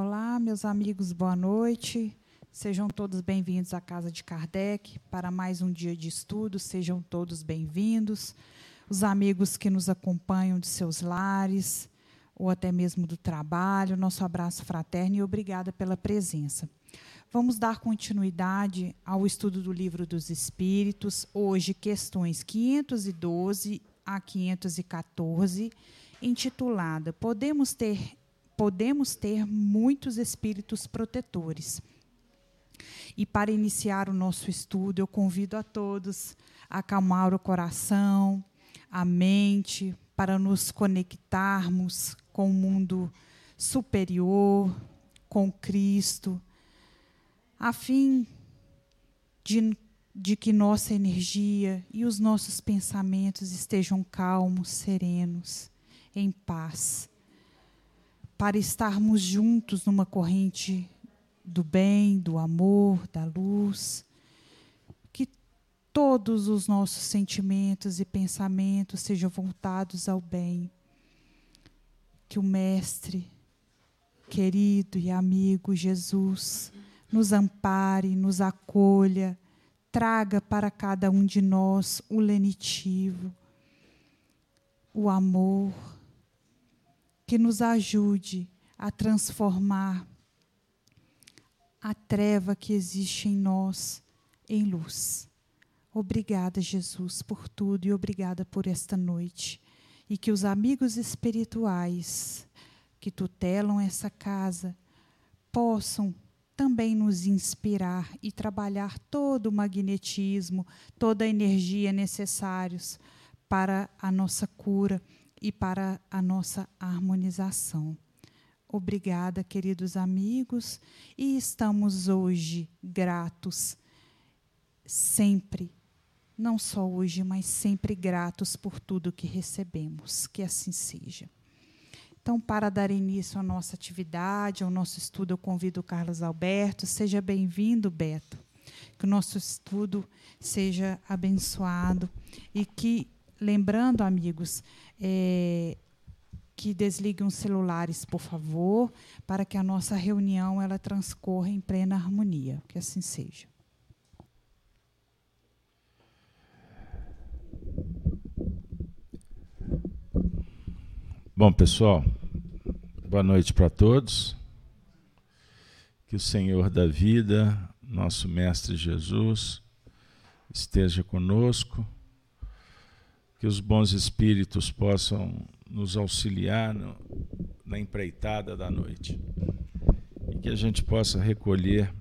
Olá, meus amigos, boa noite. Sejam todos bem-vindos à Casa de Kardec para mais um dia de estudo. Sejam todos bem-vindos. Os amigos que nos acompanham de seus lares ou até mesmo do trabalho, nosso abraço fraterno e obrigada pela presença. Vamos dar continuidade ao estudo do Livro dos Espíritos, hoje questões 512 a 514, intitulada Podemos ter podemos ter muitos espíritos protetores. E para iniciar o nosso estudo, eu convido a todos a acalmar o coração, a mente, para nos conectarmos com o mundo superior, com Cristo, a fim de, de que nossa energia e os nossos pensamentos estejam calmos, serenos, em paz, para estarmos juntos numa corrente do bem, do amor, da luz. Que todos os nossos sentimentos e pensamentos sejam voltados ao bem. Que o Mestre, querido e amigo Jesus, nos ampare, nos acolha, traga para cada um de nós o lenitivo, o amor, que nos ajude a transformar a treva que existe em nós em luz. Obrigada, Jesus, por tudo e obrigada por esta noite. E que os amigos espirituais que tutelam essa casa possam também nos inspirar e trabalhar todo o magnetismo, toda a energia necessários para a nossa cura e para a nossa harmonização. Obrigada, queridos amigos, e estamos hoje gratos, sempre, não só hoje, mas sempre gratos por tudo que recebemos. Que assim seja. Então, para dar início à nossa atividade, ao nosso estudo, eu convido o Carlos Alberto. Seja bem-vindo, Beto. Que o nosso estudo seja abençoado e que, lembrando, amigos, é, que desliguem os celulares, por favor, para que a nossa reunião ela transcorra em plena harmonia. Que assim seja. Bom, pessoal, boa noite para todos. Que o Senhor da vida, nosso Mestre Jesus, esteja conosco. Que os bons espíritos possam nos auxiliar no, na empreitada da noite. E que a gente possa recolher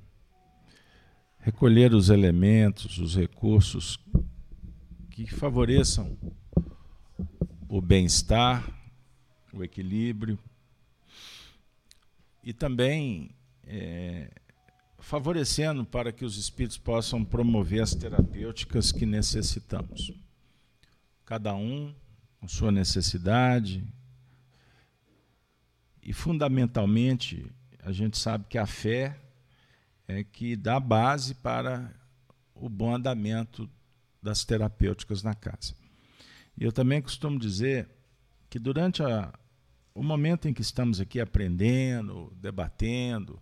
recolher os elementos, os recursos que favoreçam o bem-estar, o equilíbrio e também é, favorecendo para que os espíritos possam promover as terapêuticas que necessitamos. Cada um com sua necessidade. E, fundamentalmente, a gente sabe que a fé é que dá base para o bom andamento das terapêuticas na casa. E eu também costumo dizer que durante a, o momento em que estamos aqui aprendendo, debatendo,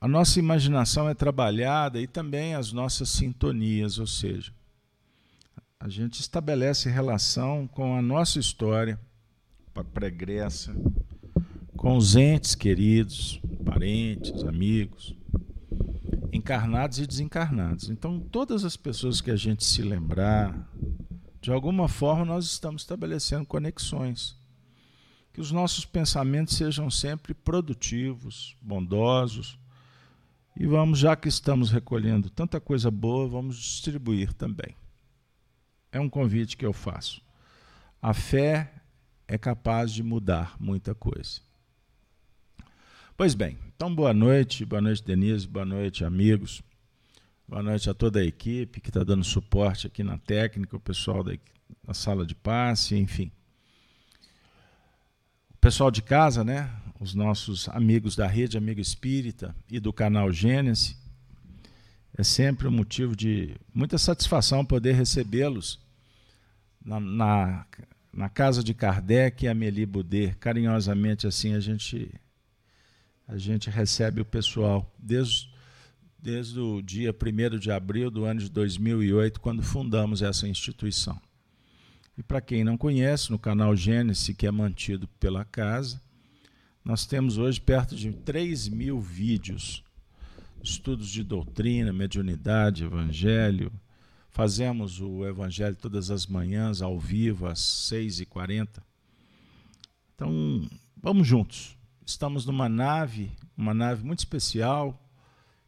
a nossa imaginação é trabalhada e também as nossas sintonias, ou seja, a gente estabelece relação com a nossa história pregressa, com os entes queridos, parentes, amigos, encarnados e desencarnados. Então, todas as pessoas que a gente se lembrar, de alguma forma nós estamos estabelecendo conexões. Que os nossos pensamentos sejam sempre produtivos, bondosos. E vamos, já que estamos recolhendo tanta coisa boa, vamos distribuir também é um convite que eu faço. A fé é capaz de mudar muita coisa. Pois bem, então boa noite, boa noite, Denise, boa noite, amigos. Boa noite a toda a equipe que está dando suporte aqui na técnica, o pessoal da, da sala de passe, enfim. O pessoal de casa, né? Os nossos amigos da Rede Amigo Espírita e do canal Gênesis é sempre um motivo de muita satisfação poder recebê-los na, na, na casa de Kardec e Amélie Boudet. Carinhosamente assim a gente a gente recebe o pessoal desde, desde o dia 1 de abril do ano de 2008, quando fundamos essa instituição. E para quem não conhece, no canal Gênesis, que é mantido pela casa, nós temos hoje perto de 3 mil vídeos, estudos de doutrina, mediunidade, evangelho. Fazemos o evangelho todas as manhãs, ao vivo, às 6h40. Então, vamos juntos estamos numa nave, uma nave muito especial,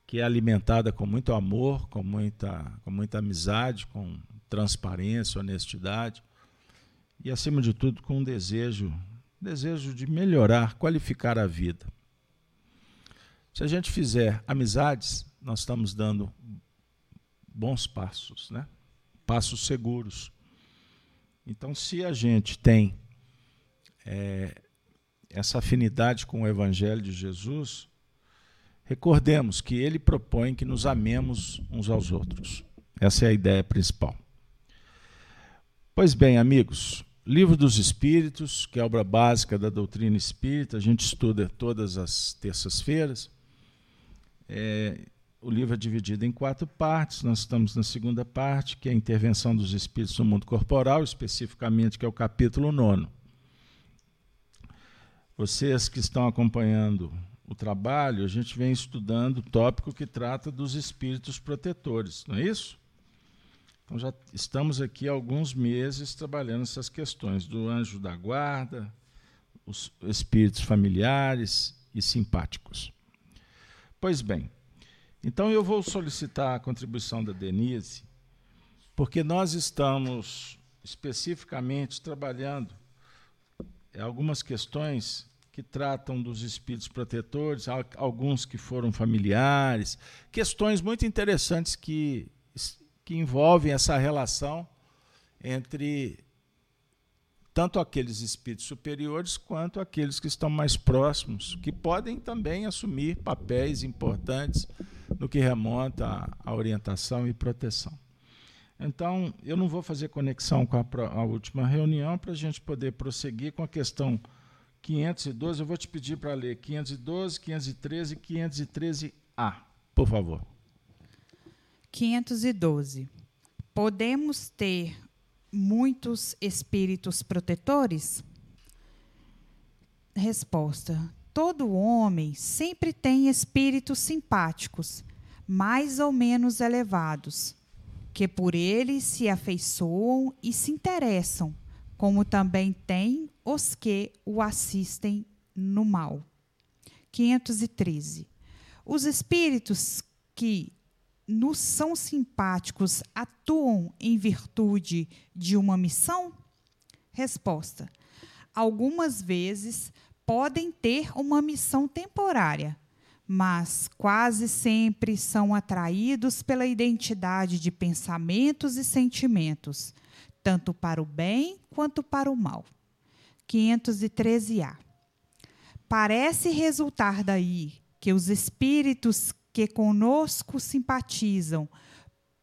que é alimentada com muito amor, com muita, com muita amizade, com transparência, honestidade e, acima de tudo, com um desejo, desejo de melhorar, qualificar a vida. Se a gente fizer amizades, nós estamos dando bons passos, né? passos seguros. Então, se a gente tem é, essa afinidade com o Evangelho de Jesus, recordemos que ele propõe que nos amemos uns aos outros. Essa é a ideia principal. Pois bem, amigos, Livro dos Espíritos, que é a obra básica da doutrina espírita, a gente estuda todas as terças-feiras. É, o livro é dividido em quatro partes. Nós estamos na segunda parte, que é a intervenção dos espíritos no mundo corporal, especificamente, que é o capítulo nono. Vocês que estão acompanhando o trabalho, a gente vem estudando o tópico que trata dos espíritos protetores, não é isso? Então já estamos aqui há alguns meses trabalhando essas questões do anjo da guarda, os espíritos familiares e simpáticos. Pois bem, então eu vou solicitar a contribuição da Denise, porque nós estamos especificamente trabalhando algumas questões que tratam dos espíritos protetores, alguns que foram familiares, questões muito interessantes que, que envolvem essa relação entre tanto aqueles espíritos superiores quanto aqueles que estão mais próximos, que podem também assumir papéis importantes no que remonta à orientação e proteção. Então, eu não vou fazer conexão com a, a última reunião para a gente poder prosseguir com a questão 512, eu vou te pedir para ler 512, 513 e 513A, por favor. 512. Podemos ter muitos espíritos protetores? Resposta: Todo homem sempre tem espíritos simpáticos, mais ou menos elevados, que por ele se afeiçoam e se interessam, como também tem os que o assistem no mal. 513. Os espíritos que nos são simpáticos atuam em virtude de uma missão? Resposta: Algumas vezes podem ter uma missão temporária, mas quase sempre são atraídos pela identidade de pensamentos e sentimentos, tanto para o bem quanto para o mal. 513A. Parece resultar daí que os espíritos que conosco simpatizam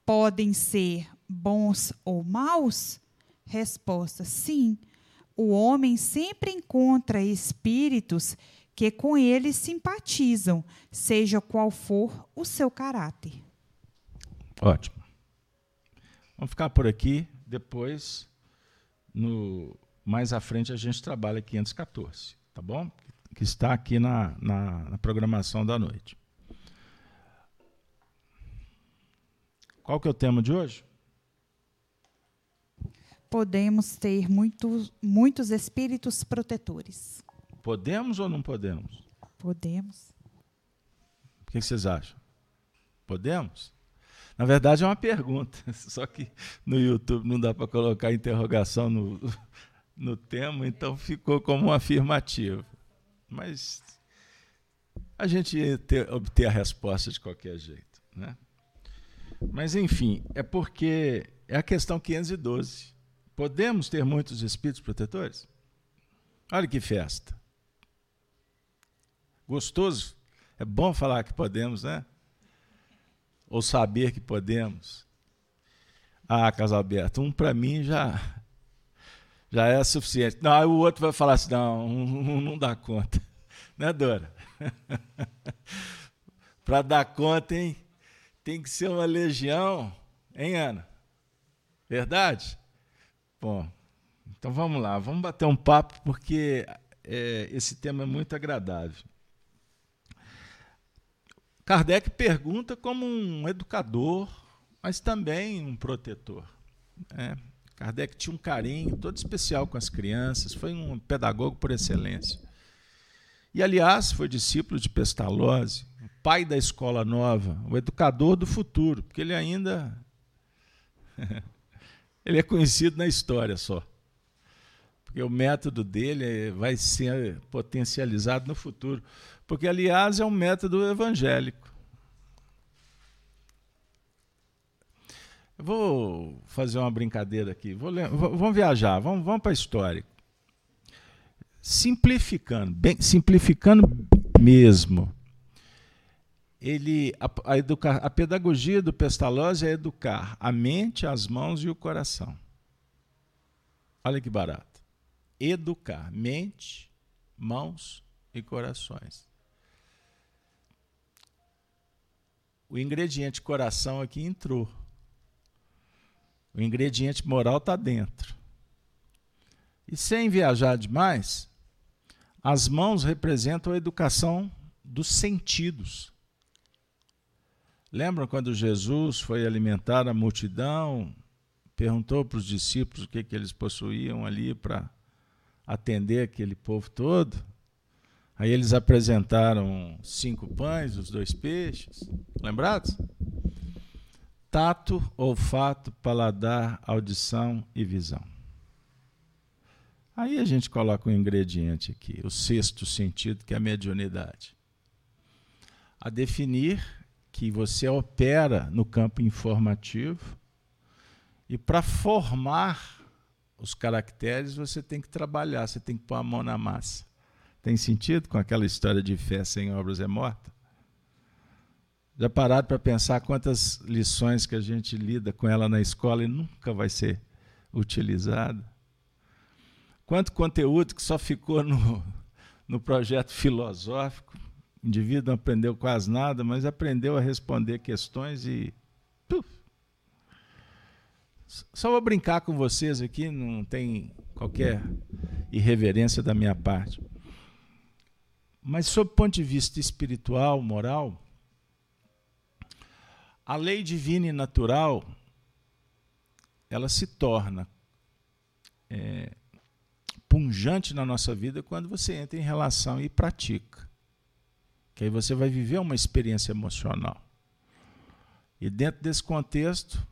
podem ser bons ou maus? Resposta: sim. O homem sempre encontra espíritos que com ele simpatizam, seja qual for o seu caráter. Ótimo. Vamos ficar por aqui. Depois, no mais à frente a gente trabalha 514, tá bom? Que está aqui na, na, na programação da noite. Qual que é o tema de hoje? Podemos ter muitos, muitos espíritos protetores. Podemos ou não podemos? Podemos. O que vocês acham? Podemos? Na verdade é uma pergunta, só que no YouTube não dá para colocar interrogação no, no tema, então ficou como um afirmativo. Mas a gente ia ter, obter a resposta de qualquer jeito. Né? Mas, enfim, é porque é a questão 512. Podemos ter muitos espíritos protetores? Olha que festa. Gostoso. É bom falar que podemos, né? Ou saber que podemos. Ah, Casalberto, um para mim já Já é suficiente. Não, aí o outro vai falar assim: não, não, não dá conta. Né, Dora? Para dar conta, hein? Tem que ser uma legião, hein, Ana? Verdade? Bom, então vamos lá, vamos bater um papo, porque é, esse tema é muito agradável. Kardec pergunta como um educador, mas também um protetor. Né? Kardec tinha um carinho todo especial com as crianças, foi um pedagogo por excelência. E, aliás, foi discípulo de Pestalozzi, pai da escola nova, o educador do futuro, porque ele ainda ele é conhecido na história só. Porque o método dele vai ser potencializado no futuro. Porque, aliás, é um método evangélico. Vou fazer uma brincadeira aqui. Vou, vamos viajar, vamos, vamos para a história. Simplificando, bem, simplificando mesmo. Ele, a, a, educar, a pedagogia do Pestalozzi é educar a mente, as mãos e o coração. Olha que barato. Educar mente, mãos e corações. O ingrediente coração aqui entrou. O ingrediente moral está dentro. E sem viajar demais, as mãos representam a educação dos sentidos. Lembram quando Jesus foi alimentar a multidão, perguntou para os discípulos o que, que eles possuíam ali para atender aquele povo todo? Aí eles apresentaram cinco pães, os dois peixes. Lembrados? tato, olfato, paladar, audição e visão. Aí a gente coloca um ingrediente aqui, o sexto sentido, que é a mediunidade. A definir que você opera no campo informativo e para formar os caracteres você tem que trabalhar, você tem que pôr a mão na massa. Tem sentido com aquela história de fé sem obras é morta? Já pararam para pensar quantas lições que a gente lida com ela na escola e nunca vai ser utilizada? Quanto conteúdo que só ficou no, no projeto filosófico, o indivíduo não aprendeu quase nada, mas aprendeu a responder questões e. Puf, só vou brincar com vocês aqui, não tem qualquer irreverência da minha parte. Mas, sob o ponto de vista espiritual, moral, a lei divina e natural ela se torna é, punjante na nossa vida quando você entra em relação e pratica. Que aí você vai viver uma experiência emocional. E dentro desse contexto,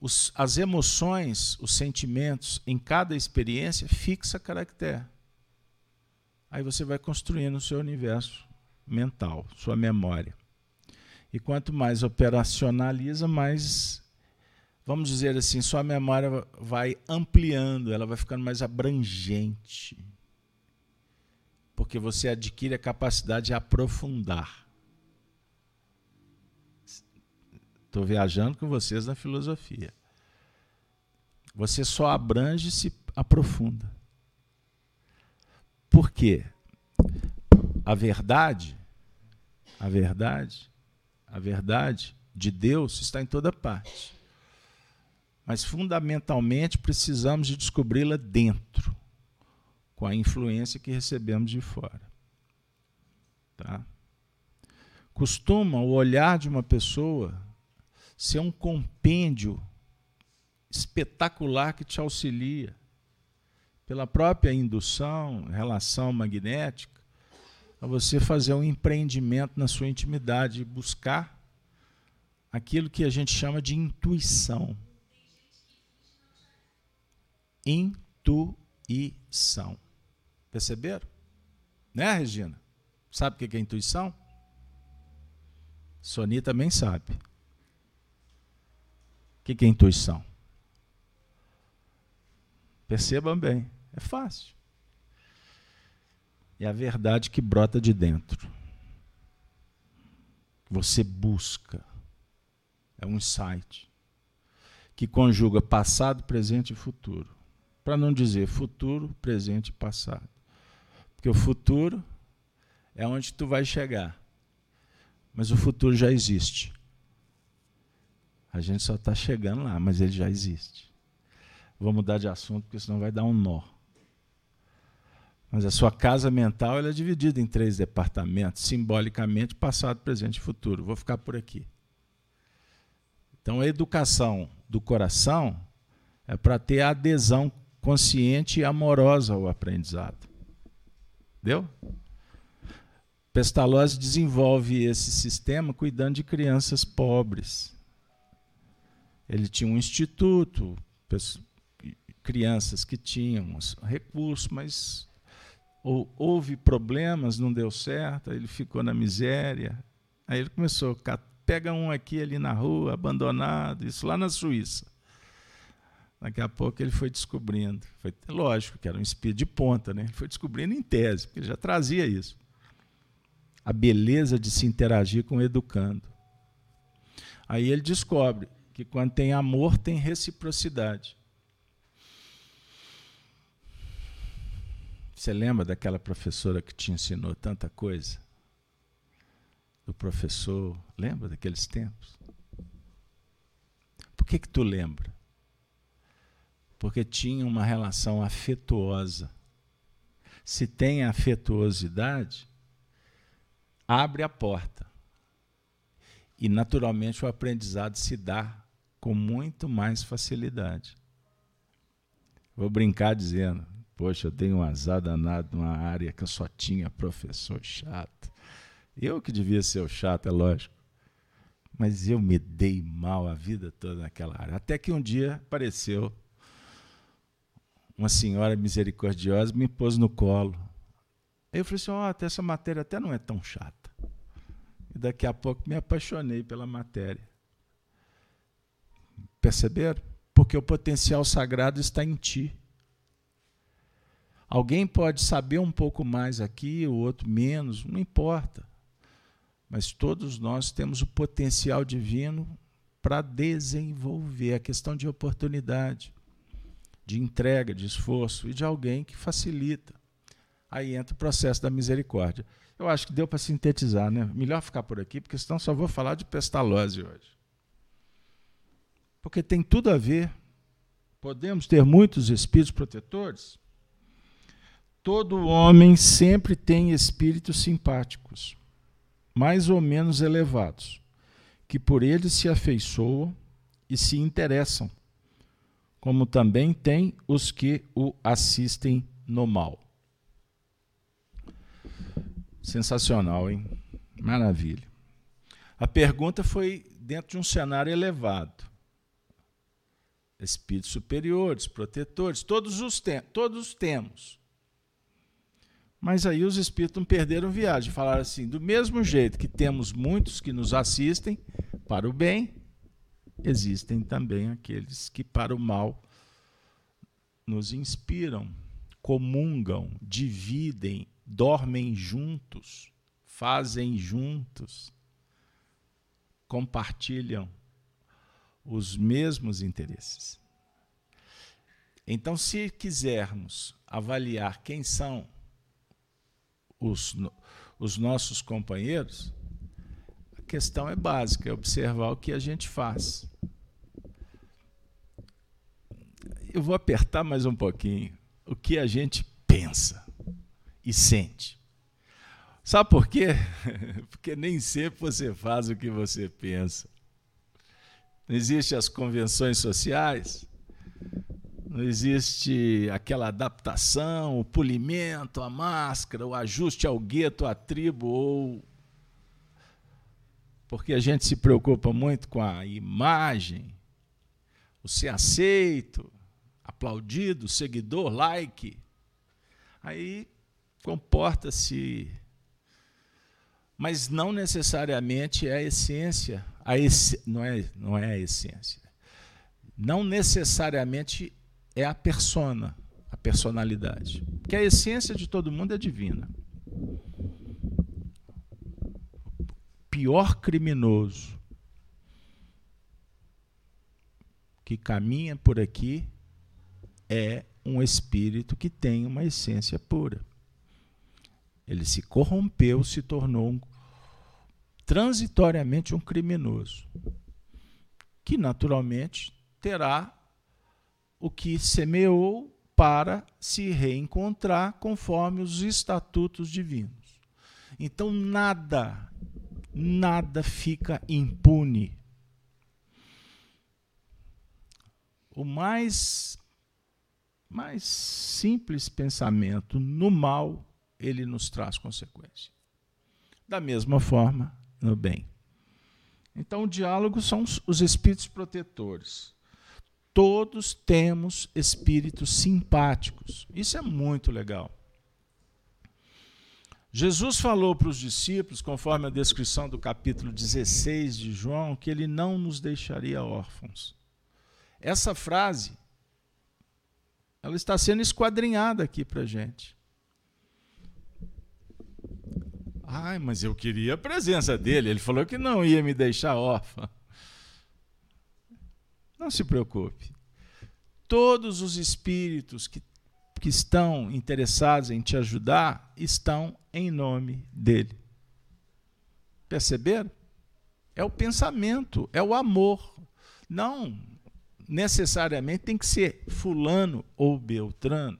os, as emoções, os sentimentos em cada experiência fixa caractere. Aí você vai construindo o seu universo mental, sua memória. E quanto mais operacionaliza, mais, vamos dizer assim, sua memória vai ampliando, ela vai ficando mais abrangente. Porque você adquire a capacidade de aprofundar. Estou viajando com vocês na filosofia. Você só abrange se aprofunda. Por quê? A verdade, a verdade a verdade de Deus está em toda parte. Mas fundamentalmente precisamos de descobri-la dentro, com a influência que recebemos de fora. Tá? Costuma o olhar de uma pessoa ser um compêndio espetacular que te auxilia pela própria indução, relação magnética, a você fazer um empreendimento na sua intimidade, buscar aquilo que a gente chama de intuição. Intuição. Perceberam? Né, Regina? Sabe o que é intuição? Sony também sabe. O que é intuição? Percebam bem, é fácil. É a verdade que brota de dentro. Você busca. É um insight que conjuga passado, presente e futuro. para não dizer futuro, presente e passado. Porque o futuro é onde tu vai chegar. Mas o futuro já existe. A gente só está chegando lá, mas ele já existe. Vou mudar de assunto, porque senão vai dar um nó. Mas a sua casa mental é dividida em três departamentos, simbolicamente passado, presente e futuro. Vou ficar por aqui. Então, a educação do coração é para ter adesão consciente e amorosa ao aprendizado. Deu? Pestalozzi desenvolve esse sistema cuidando de crianças pobres. Ele tinha um instituto, crianças que tinham recursos, mas houve problemas, não deu certo, ele ficou na miséria. Aí ele começou, pega um aqui ali na rua, abandonado, isso lá na Suíça. Daqui a pouco ele foi descobrindo, foi lógico que era um espírito de ponta, né? Ele foi descobrindo em tese, porque ele já trazia isso. A beleza de se interagir com o educando. Aí ele descobre que quando tem amor, tem reciprocidade. Você lembra daquela professora que te ensinou tanta coisa? Do professor, lembra daqueles tempos? Por que que tu lembra? Porque tinha uma relação afetuosa. Se tem afetuosidade, abre a porta. E naturalmente o aprendizado se dá com muito mais facilidade. Vou brincar dizendo: Poxa, eu tenho um azar danado numa área que eu só tinha professor chato. Eu que devia ser o chato, é lógico. Mas eu me dei mal a vida toda naquela área. Até que um dia apareceu uma senhora misericordiosa me pôs no colo. Aí eu falei assim: essa matéria até não é tão chata. E daqui a pouco me apaixonei pela matéria. Perceberam? Porque o potencial sagrado está em ti. Alguém pode saber um pouco mais aqui, o outro menos, não importa. Mas todos nós temos o potencial divino para desenvolver a questão de oportunidade, de entrega, de esforço e de alguém que facilita. Aí entra o processo da misericórdia. Eu acho que deu para sintetizar, né? Melhor ficar por aqui, porque senão só vou falar de pestalose hoje. Porque tem tudo a ver. Podemos ter muitos espíritos protetores? Todo homem sempre tem espíritos simpáticos, mais ou menos elevados, que por ele se afeiçoam e se interessam, como também tem os que o assistem no mal. Sensacional, hein? Maravilha. A pergunta foi dentro de um cenário elevado. Espíritos superiores, protetores, todos os, tem, todos temos. Mas aí os espíritos não perderam viagem, falaram assim: do mesmo jeito que temos muitos que nos assistem para o bem, existem também aqueles que para o mal nos inspiram, comungam, dividem, dormem juntos, fazem juntos, compartilham os mesmos interesses. Então, se quisermos avaliar quem são os, os nossos companheiros, questão é básica, é observar o que a gente faz. Eu vou apertar mais um pouquinho. O que a gente pensa e sente. Sabe por quê? Porque nem sempre você faz o que você pensa. Não existem as convenções sociais, não existe aquela adaptação, o polimento, a máscara, o ajuste ao gueto, à tribo, ou. Porque a gente se preocupa muito com a imagem, o ser aceito, aplaudido, seguidor, like. Aí comporta-se. Mas não necessariamente é a essência. A não, é, não é a essência. Não necessariamente é a persona, a personalidade. Que a essência de todo mundo é divina. Pior criminoso que caminha por aqui é um espírito que tem uma essência pura. Ele se corrompeu, se tornou um, transitoriamente um criminoso, que naturalmente terá o que semeou para se reencontrar conforme os estatutos divinos. Então nada, nada fica impune. O mais mais simples pensamento no mal, ele nos traz consequência. Da mesma forma, no bem. Então, o diálogo são os espíritos protetores. Todos temos espíritos simpáticos. Isso é muito legal. Jesus falou para os discípulos, conforme a descrição do capítulo 16 de João, que ele não nos deixaria órfãos. Essa frase, ela está sendo esquadrinhada aqui para a gente. Ai, mas eu queria a presença dele. Ele falou que não ia me deixar órfã. Não se preocupe. Todos os espíritos que, que estão interessados em te ajudar estão em nome dele. Perceberam? É o pensamento, é o amor. Não necessariamente tem que ser fulano ou beltrano.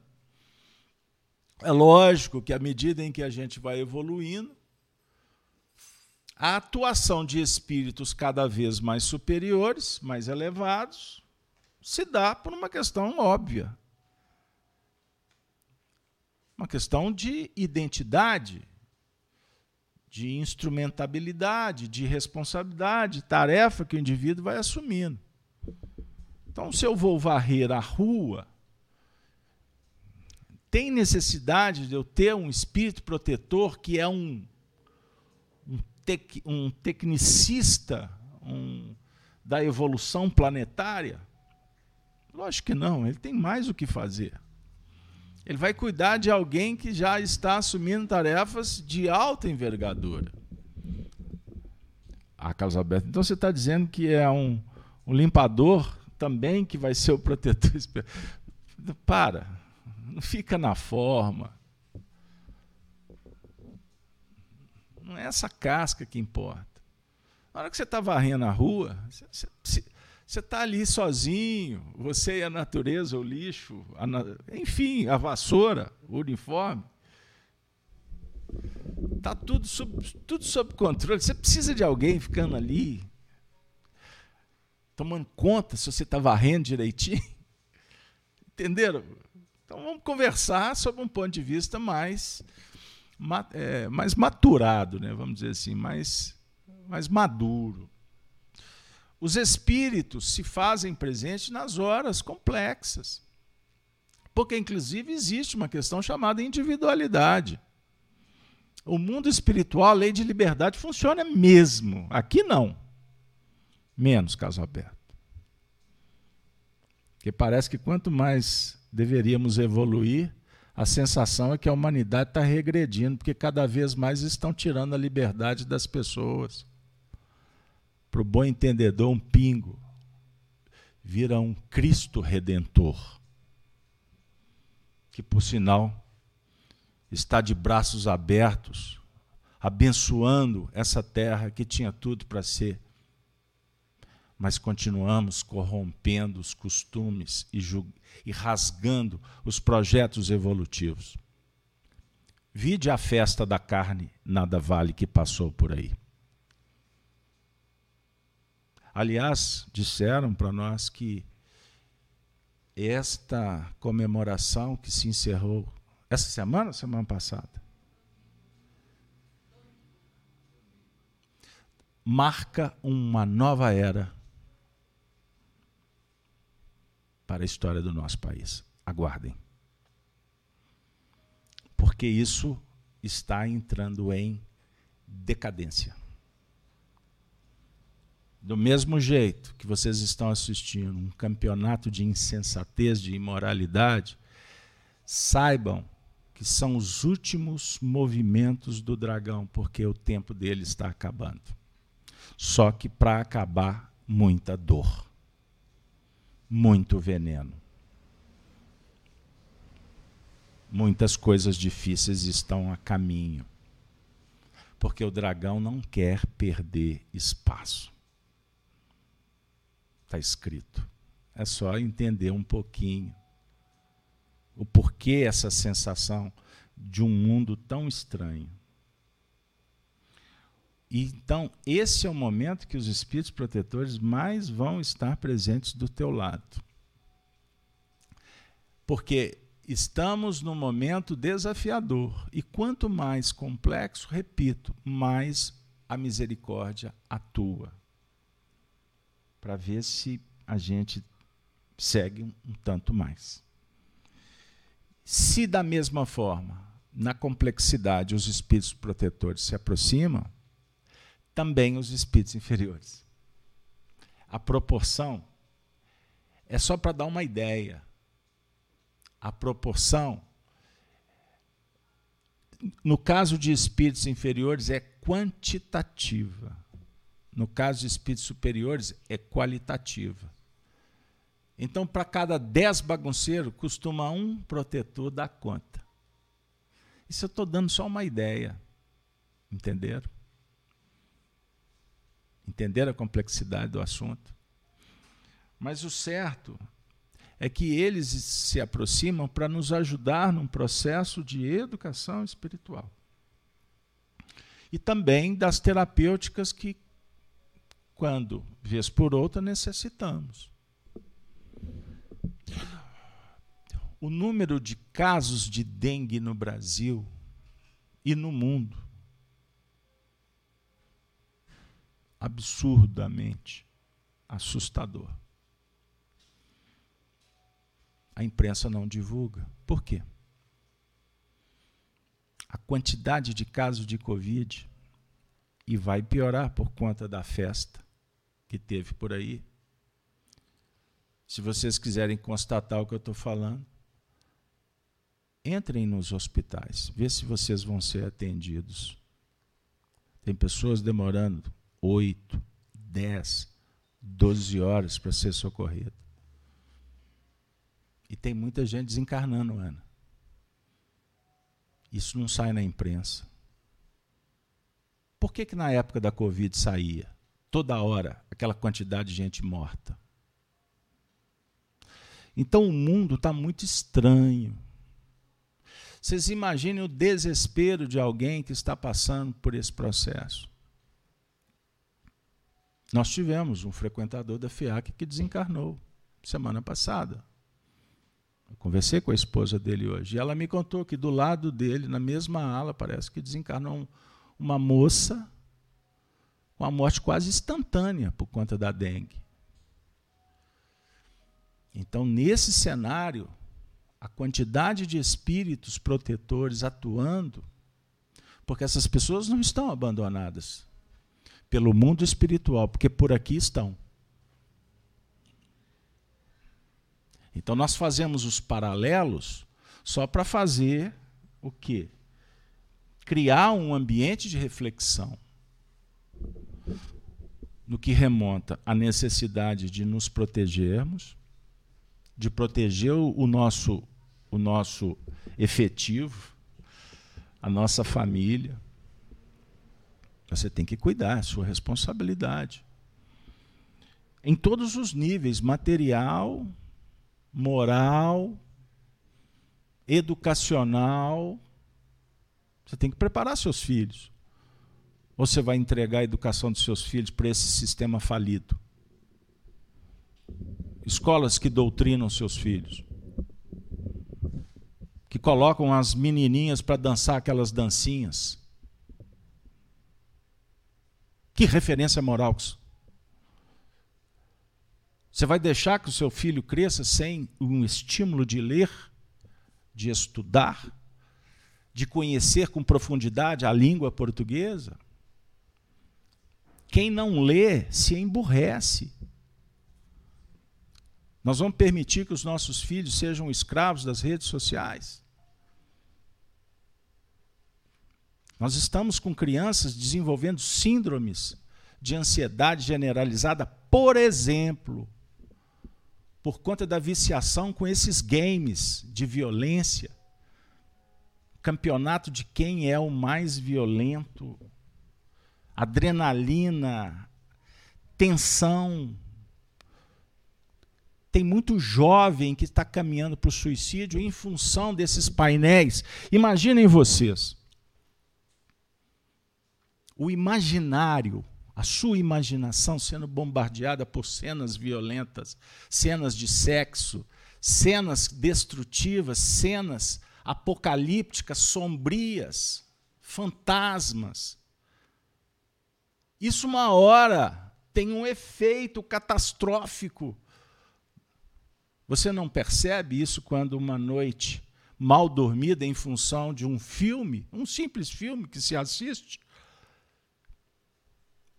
É lógico que à medida em que a gente vai evoluindo, a atuação de espíritos cada vez mais superiores, mais elevados, se dá por uma questão óbvia. Uma questão de identidade, de instrumentabilidade, de responsabilidade, tarefa que o indivíduo vai assumindo. Então, se eu vou varrer a rua, tem necessidade de eu ter um espírito protetor que é um tec, um tecnicista um, da evolução planetária? Lógico que não, ele tem mais o que fazer. Ele vai cuidar de alguém que já está assumindo tarefas de alta envergadura. Ah, Carlos Alberto, então você está dizendo que é um, um limpador também que vai ser o protetor. Para, não fica na forma. Não é essa casca que importa. Na hora que você está varrendo a rua, você está ali sozinho, você e a natureza, o lixo, a, enfim, a vassoura, o uniforme. Está tudo sob, tudo sob controle. Você precisa de alguém ficando ali, tomando conta se você está varrendo direitinho. Entenderam? Então vamos conversar sobre um ponto de vista mais é, mais maturado, né, vamos dizer assim, mais, mais maduro. Os espíritos se fazem presentes nas horas complexas. Porque, inclusive, existe uma questão chamada individualidade. O mundo espiritual, a lei de liberdade, funciona mesmo. Aqui não. Menos, caso aberto. Porque parece que quanto mais deveríamos evoluir, a sensação é que a humanidade está regredindo, porque cada vez mais estão tirando a liberdade das pessoas. Para o bom entendedor, um pingo vira um Cristo redentor, que, por sinal, está de braços abertos, abençoando essa terra que tinha tudo para ser mas continuamos corrompendo os costumes e, e rasgando os projetos evolutivos. Vide a festa da carne, nada vale que passou por aí. Aliás, disseram para nós que esta comemoração que se encerrou essa semana semana passada? Marca uma nova era para a história do nosso país. Aguardem. Porque isso está entrando em decadência. Do mesmo jeito que vocês estão assistindo um campeonato de insensatez, de imoralidade, saibam que são os últimos movimentos do dragão, porque o tempo dele está acabando. Só que para acabar, muita dor muito veneno. muitas coisas difíceis estão a caminho. Porque o dragão não quer perder espaço. Está escrito. É só entender um pouquinho o porquê essa sensação de um mundo tão estranho. E, então, esse é o momento que os espíritos protetores mais vão estar presentes do teu lado. Porque estamos num momento desafiador. E quanto mais complexo, repito, mais a misericórdia atua. Para ver se a gente segue um, tanto mais. Se da mesma forma, na complexidade, os espíritos protetores se aproximam, também os espíritos inferiores. A proporção é só para dar uma ideia. A proporção, no caso de espíritos inferiores, é quantitativa. No caso de espíritos superiores, é qualitativa. Então, para cada dez bagunceiros, costuma um protetor dar conta. Isso eu estou dando só uma ideia. Entenderam? Entenderam a complexidade do assunto? Mas o certo é que eles se aproximam para nos ajudar num processo de educação espiritual. E também das terapêuticas que, quando vez por outra, necessitamos. o número de casos de dengue no Brasil e no mundo absurdamente assustador. A imprensa não divulga. Por quê? A quantidade de casos de Covid e vai piorar por conta da festa que teve por aí. Se vocês quiserem constatar o que eu estou falando, entrem nos hospitais, vê se vocês vão ser atendidos. Tem pessoas demorando 8, 10, 12 horas para ser socorrido. E tem muita gente desencarnando, Ana. Isso não sai na imprensa. Por que, que na época da Covid saía? Toda hora, aquela quantidade de gente morta. Então o mundo está muito estranho. Vocês imaginem o desespero de alguém que está passando por esse processo. Nós tivemos um frequentador da FIAC que desencarnou semana passada. Eu conversei com a esposa dele hoje e ela me contou que do lado dele, na mesma ala, parece que desencarnou uma moça com a morte quase instantânea por conta da dengue. Então, nesse cenário, a quantidade de espíritos protetores atuando, porque essas pessoas não estão abandonadas pelo mundo espiritual, porque por aqui estão. Então nós fazemos os paralelos só para fazer o quê? Criar um ambiente de reflexão no que remonta à necessidade de nos protegermos, de proteger o nosso o nosso efetivo, a nossa família. Você tem que cuidar, é sua responsabilidade. Em todos os níveis material, moral, educacional. Você tem que preparar seus filhos. Ou você vai entregar a educação dos seus filhos para esse sistema falido? Escolas que doutrinam seus filhos que colocam as menininhas para dançar aquelas dancinhas. Que referência moral. Você vai deixar que o seu filho cresça sem um estímulo de ler, de estudar, de conhecer com profundidade a língua portuguesa? Quem não lê se emburrece. Nós vamos permitir que os nossos filhos sejam escravos das redes sociais. Nós estamos com crianças desenvolvendo síndromes de ansiedade generalizada, por exemplo, por conta da viciação com esses games de violência campeonato de quem é o mais violento, adrenalina, tensão. Tem muito jovem que está caminhando para o suicídio em função desses painéis. Imaginem vocês. O imaginário, a sua imaginação sendo bombardeada por cenas violentas, cenas de sexo, cenas destrutivas, cenas apocalípticas, sombrias, fantasmas. Isso, uma hora, tem um efeito catastrófico. Você não percebe isso quando uma noite mal dormida em função de um filme, um simples filme que se assiste?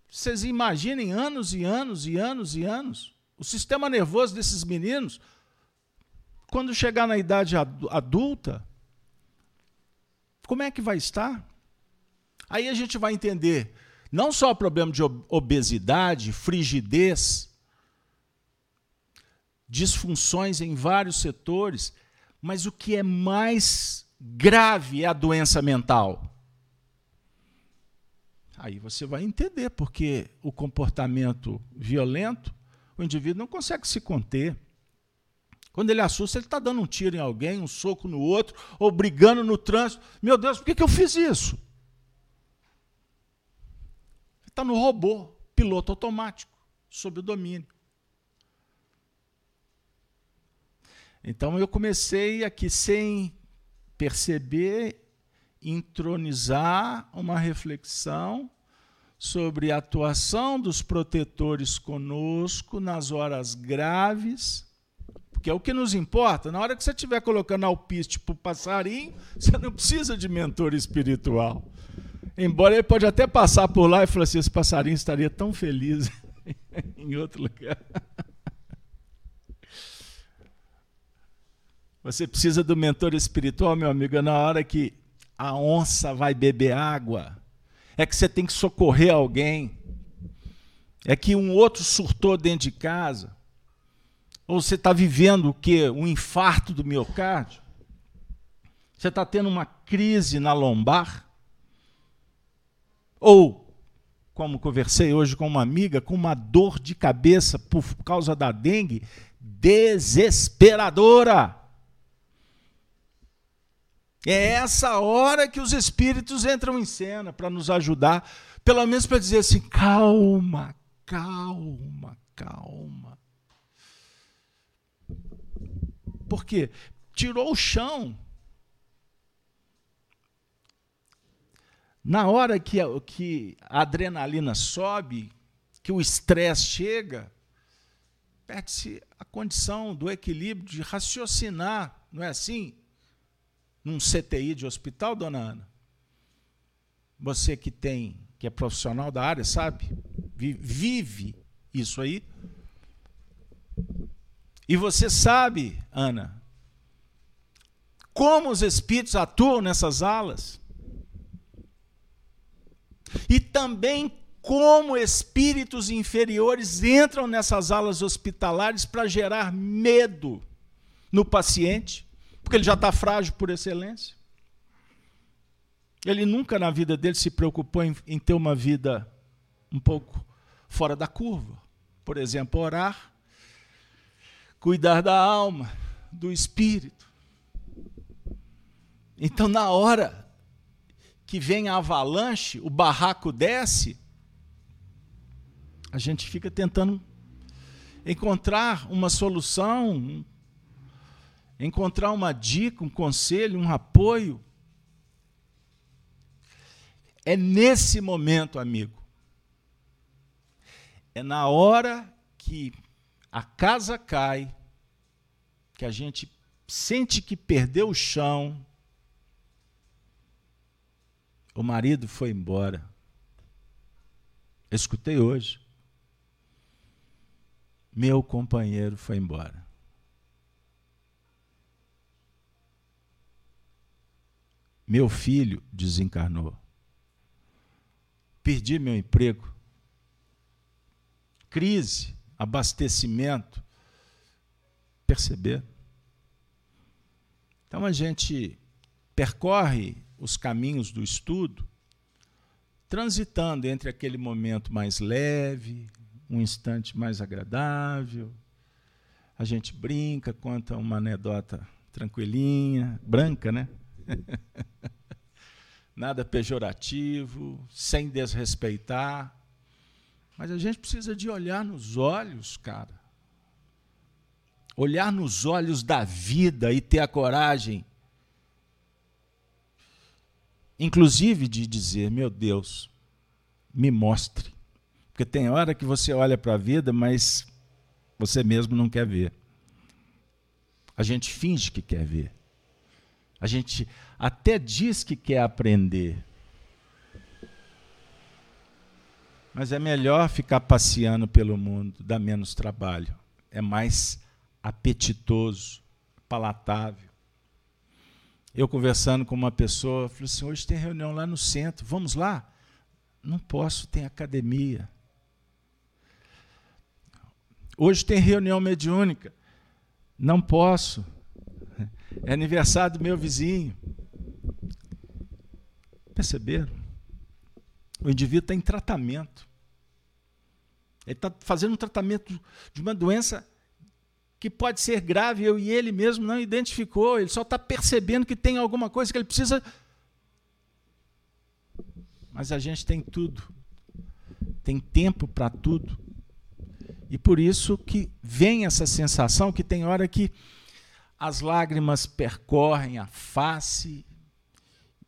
Vocês imaginem anos e anos e anos e anos. O sistema nervoso desses meninos, quando chegar na idade adulta, como é que vai estar? Aí a gente vai entender não só problema de obesidade, frigidez, disfunções em vários setores, mas o que é mais grave é a doença mental. Aí você vai entender porque o comportamento violento, o indivíduo não consegue se conter. Quando ele assusta, ele está dando um tiro em alguém, um soco no outro, ou brigando no trânsito. Meu Deus, por que, que eu fiz isso? Está no robô, piloto automático, sob o domínio. Então eu comecei aqui, sem perceber, entronizar uma reflexão sobre a atuação dos protetores conosco nas horas graves que é o que nos importa. Na hora que você estiver colocando alpiste para o passarinho, você não precisa de mentor espiritual. Embora ele pode até passar por lá e falar assim, esse passarinho estaria tão feliz em outro lugar. Você precisa do mentor espiritual, meu amigo, é na hora que a onça vai beber água. É que você tem que socorrer alguém. É que um outro surtou dentro de casa. Ou você está vivendo o quê? Um infarto do miocárdio? Você está tendo uma crise na lombar? Ou, como conversei hoje com uma amiga, com uma dor de cabeça por causa da dengue desesperadora. É essa hora que os espíritos entram em cena para nos ajudar, pelo menos para dizer assim: calma, calma, calma. Por quê? Tirou o chão. Na hora que a, que a adrenalina sobe, que o estresse chega, perde-se a condição do equilíbrio de raciocinar, não é assim? Num CTI de hospital, dona Ana? Você que tem, que é profissional da área, sabe? Vive isso aí. E você sabe, Ana, como os espíritos atuam nessas alas. E também como espíritos inferiores entram nessas alas hospitalares para gerar medo no paciente, porque ele já está frágil por excelência. Ele nunca na vida dele se preocupou em, em ter uma vida um pouco fora da curva. Por exemplo, orar, cuidar da alma, do espírito. Então, na hora que vem a avalanche, o barraco desce, a gente fica tentando encontrar uma solução, encontrar uma dica, um conselho, um apoio. É nesse momento, amigo. É na hora que a casa cai, que a gente sente que perdeu o chão, o marido foi embora. Escutei hoje. Meu companheiro foi embora. Meu filho desencarnou. Perdi meu emprego. Crise abastecimento. Perceber? Então a gente percorre os caminhos do estudo, transitando entre aquele momento mais leve, um instante mais agradável. A gente brinca, conta uma anedota tranquilinha, branca, né? Nada pejorativo, sem desrespeitar. Mas a gente precisa de olhar nos olhos, cara. Olhar nos olhos da vida e ter a coragem, inclusive de dizer: meu Deus, me mostre. Porque tem hora que você olha para a vida, mas você mesmo não quer ver. A gente finge que quer ver. A gente até diz que quer aprender. Mas é melhor ficar passeando pelo mundo, dá menos trabalho. É mais apetitoso, palatável. Eu conversando com uma pessoa, falei assim: hoje tem reunião lá no centro, vamos lá? Não posso, tem academia. Hoje tem reunião mediúnica. Não posso. É aniversário do meu vizinho. Perceberam? O indivíduo está em tratamento. Ele está fazendo um tratamento de uma doença que pode ser grave eu e ele mesmo não identificou. Ele só está percebendo que tem alguma coisa que ele precisa. Mas a gente tem tudo. Tem tempo para tudo. E por isso que vem essa sensação que tem hora que as lágrimas percorrem a face,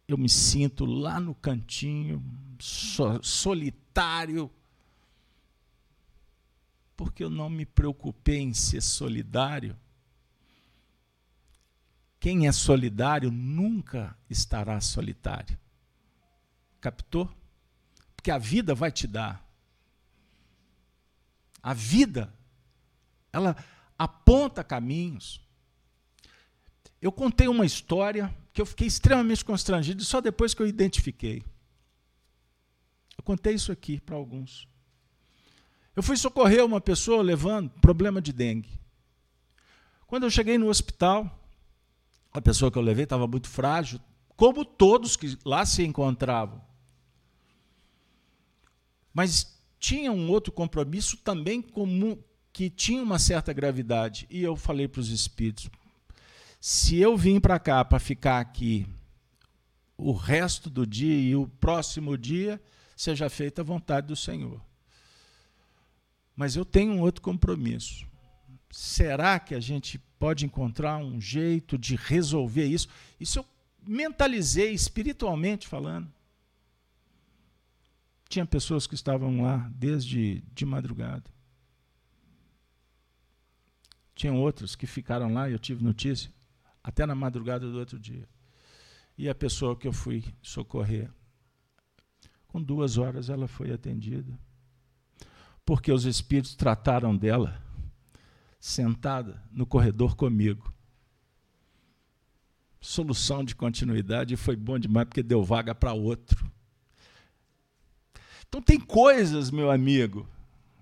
eu me sinto lá no cantinho, solitário, porque eu não me preocupei em ser solidário. Quem é solidário nunca estará solitário. Captou? Porque a vida vai te dar. A vida, ela aponta caminhos. Eu contei uma história que eu fiquei extremamente constrangido só depois que eu identifiquei. Eu contei isso aqui para alguns. Eu fui socorrer uma pessoa levando problema de dengue. Quando eu cheguei no hospital, a pessoa que eu levei estava muito frágil, como todos que lá se encontravam. Mas tinha um outro compromisso também comum, que tinha uma certa gravidade. E eu falei para os espíritos: se eu vim para cá para ficar aqui o resto do dia e o próximo dia, seja feita a vontade do Senhor. Mas eu tenho um outro compromisso. Será que a gente pode encontrar um jeito de resolver isso? Isso eu mentalizei espiritualmente falando. Tinha pessoas que estavam lá desde de madrugada. Tinham outros que ficaram lá, eu tive notícia, até na madrugada do outro dia. E a pessoa que eu fui socorrer, com duas horas ela foi atendida. Porque os espíritos trataram dela sentada no corredor comigo. Solução de continuidade foi bom demais porque deu vaga para outro. Então tem coisas, meu amigo,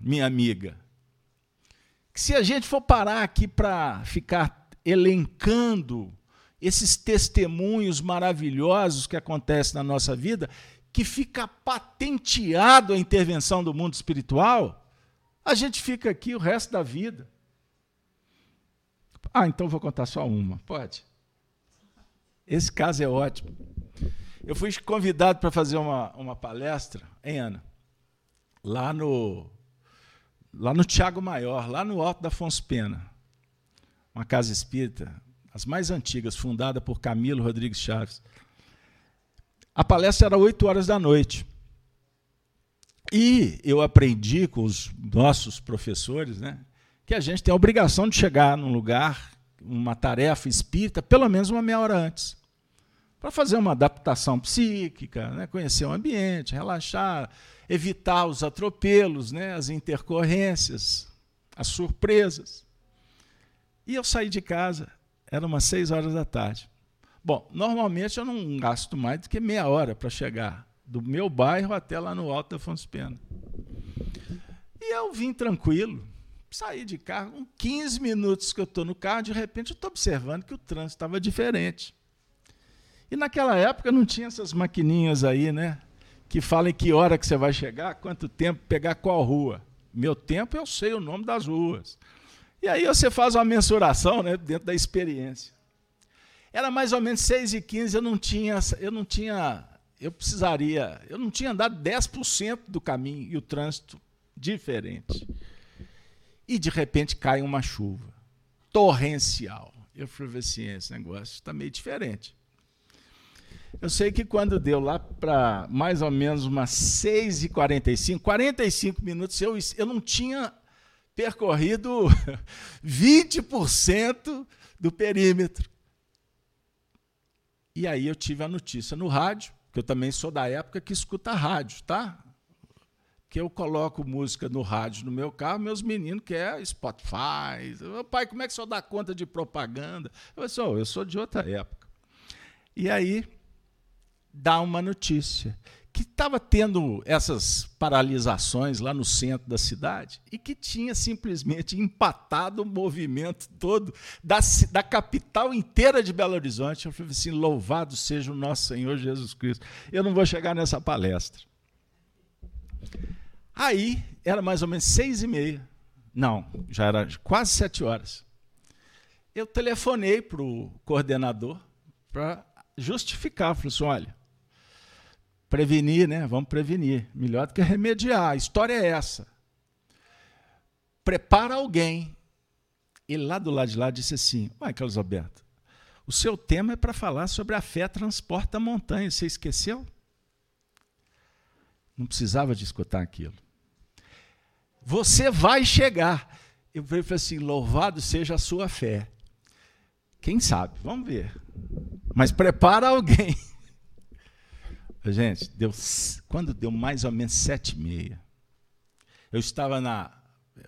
minha amiga, que se a gente for parar aqui para ficar elencando esses testemunhos maravilhosos que acontecem na nossa vida, que fica patenteado a intervenção do mundo espiritual, a gente fica aqui o resto da vida. Ah, então vou contar só uma. Pode. Esse caso é ótimo. Eu fui convidado para fazer uma, uma palestra, hein, Ana? Lá no, lá no Tiago Maior, lá no Alto da Afonso Pena. Uma casa espírita, as mais antigas, fundada por Camilo Rodrigues Chaves. A palestra era 8 horas da noite. E eu aprendi com os nossos professores né, que a gente tem a obrigação de chegar num lugar, uma tarefa espírita, pelo menos uma meia hora antes para fazer uma adaptação psíquica, né? conhecer o ambiente, relaxar, evitar os atropelos, né? as intercorrências, as surpresas. E eu saí de casa, era umas seis horas da tarde. Bom, normalmente eu não gasto mais do que meia hora para chegar do meu bairro até lá no Alto da Afonso Pena. E eu vim tranquilo, saí de carro, com 15 minutos que eu estou no carro, de repente eu estou observando que o trânsito estava diferente. E naquela época não tinha essas maquininhas aí, né? Que falam que hora que você vai chegar, quanto tempo, pegar qual rua. Meu tempo eu sei o nome das ruas. E aí você faz uma mensuração né, dentro da experiência. Era mais ou menos 6 e 15 eu não tinha, eu não tinha, eu precisaria, eu não tinha andado 10% do caminho e o trânsito diferente. E de repente cai uma chuva torrencial. Eu falei assim, esse negócio está meio diferente. Eu sei que quando deu lá para mais ou menos umas 6h45, 45 minutos, eu, eu não tinha percorrido 20% do perímetro. E aí eu tive a notícia no rádio, que eu também sou da época que escuta rádio, tá? Que eu coloco música no rádio no meu carro, meus meninos querem Spotify. Meu pai, como é que senhor dá conta de propaganda? Eu sou, eu sou de outra época. E aí dá uma notícia que estava tendo essas paralisações lá no centro da cidade e que tinha simplesmente empatado o movimento todo da, da capital inteira de Belo Horizonte. Eu falei assim: louvado seja o nosso Senhor Jesus Cristo. Eu não vou chegar nessa palestra. Aí, era mais ou menos seis e meia. Não, já era quase sete horas. Eu telefonei para o coordenador para justificar. Falei assim: olha Prevenir, né? Vamos prevenir. Melhor do que remediar. A história é essa. Prepara alguém. Ele lá do lado de lá disse assim: Uai, Carlos Alberto, o seu tema é para falar sobre a fé transporta montanha. Você esqueceu? Não precisava de escutar aquilo. Você vai chegar. Eu falei assim: louvado seja a sua fé. Quem sabe? Vamos ver. Mas prepara alguém. Gente, deu, quando deu mais ou menos sete e meia, eu estava na.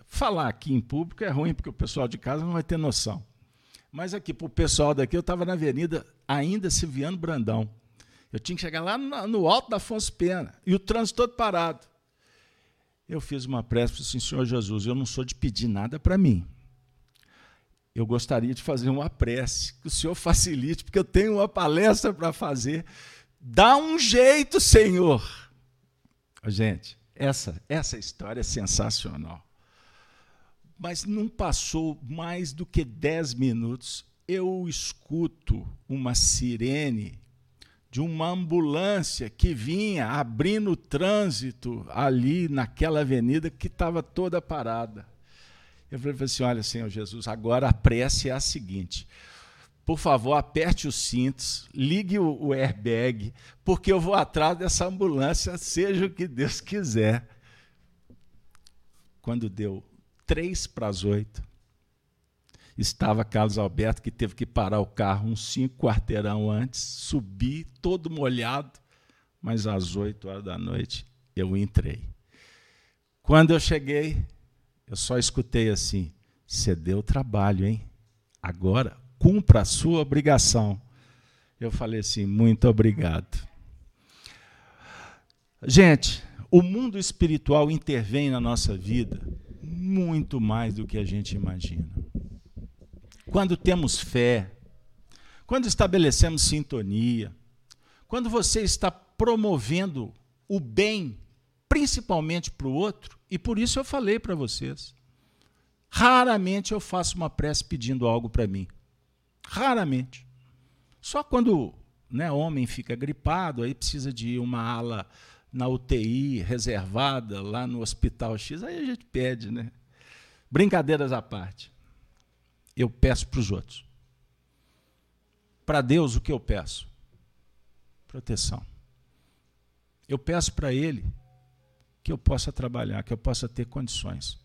Falar aqui em público é ruim, porque o pessoal de casa não vai ter noção. Mas aqui, para o pessoal daqui, eu estava na avenida ainda Silviano Brandão. Eu tinha que chegar lá no, alto da Afonso Pena, e o trânsito todo parado. Eu fiz uma prece para assim, Senhor Jesus, eu não sou de pedir nada para mim. Eu gostaria de fazer uma prece, que o Senhor facilite, porque eu tenho uma palestra para fazer Dá um jeito, Senhor. Gente, essa, essa história é sensacional. Mas não passou mais do que dez minutos, eu escuto uma sirene de uma ambulância que vinha abrindo o trânsito ali naquela avenida que estava toda parada. Eu falei assim: olha, Senhor Jesus, agora a prece é a seguinte: por favor, aperte os cintos, ligue o, airbag, porque eu vou atrás dessa ambulância, seja o que Deus quiser. Quando deu três para as oito, estava Carlos Alberto, que teve que parar o carro uns cinco quarteirão antes, subir todo molhado, mas às oito horas da noite eu entrei. Quando eu cheguei, eu só escutei assim: você deu trabalho, hein? Agora cumpra a sua obrigação. Eu falei assim: muito obrigado. Gente, o mundo espiritual intervém na nossa vida muito mais do que a gente imagina. Quando temos fé, quando estabelecemos sintonia, quando você está promovendo o bem, principalmente para o outro, e por isso eu falei para vocês. Raramente eu faço uma prece pedindo algo para mim. Raramente. Só quando né, homem fica gripado, aí precisa de uma ala na UTI reservada lá no Hospital X, aí a gente pede, né? Brincadeiras à parte. Eu peço para os outros. Para Deus, o que eu peço? Proteção. Eu peço para Ele que eu possa trabalhar, que eu possa ter condições,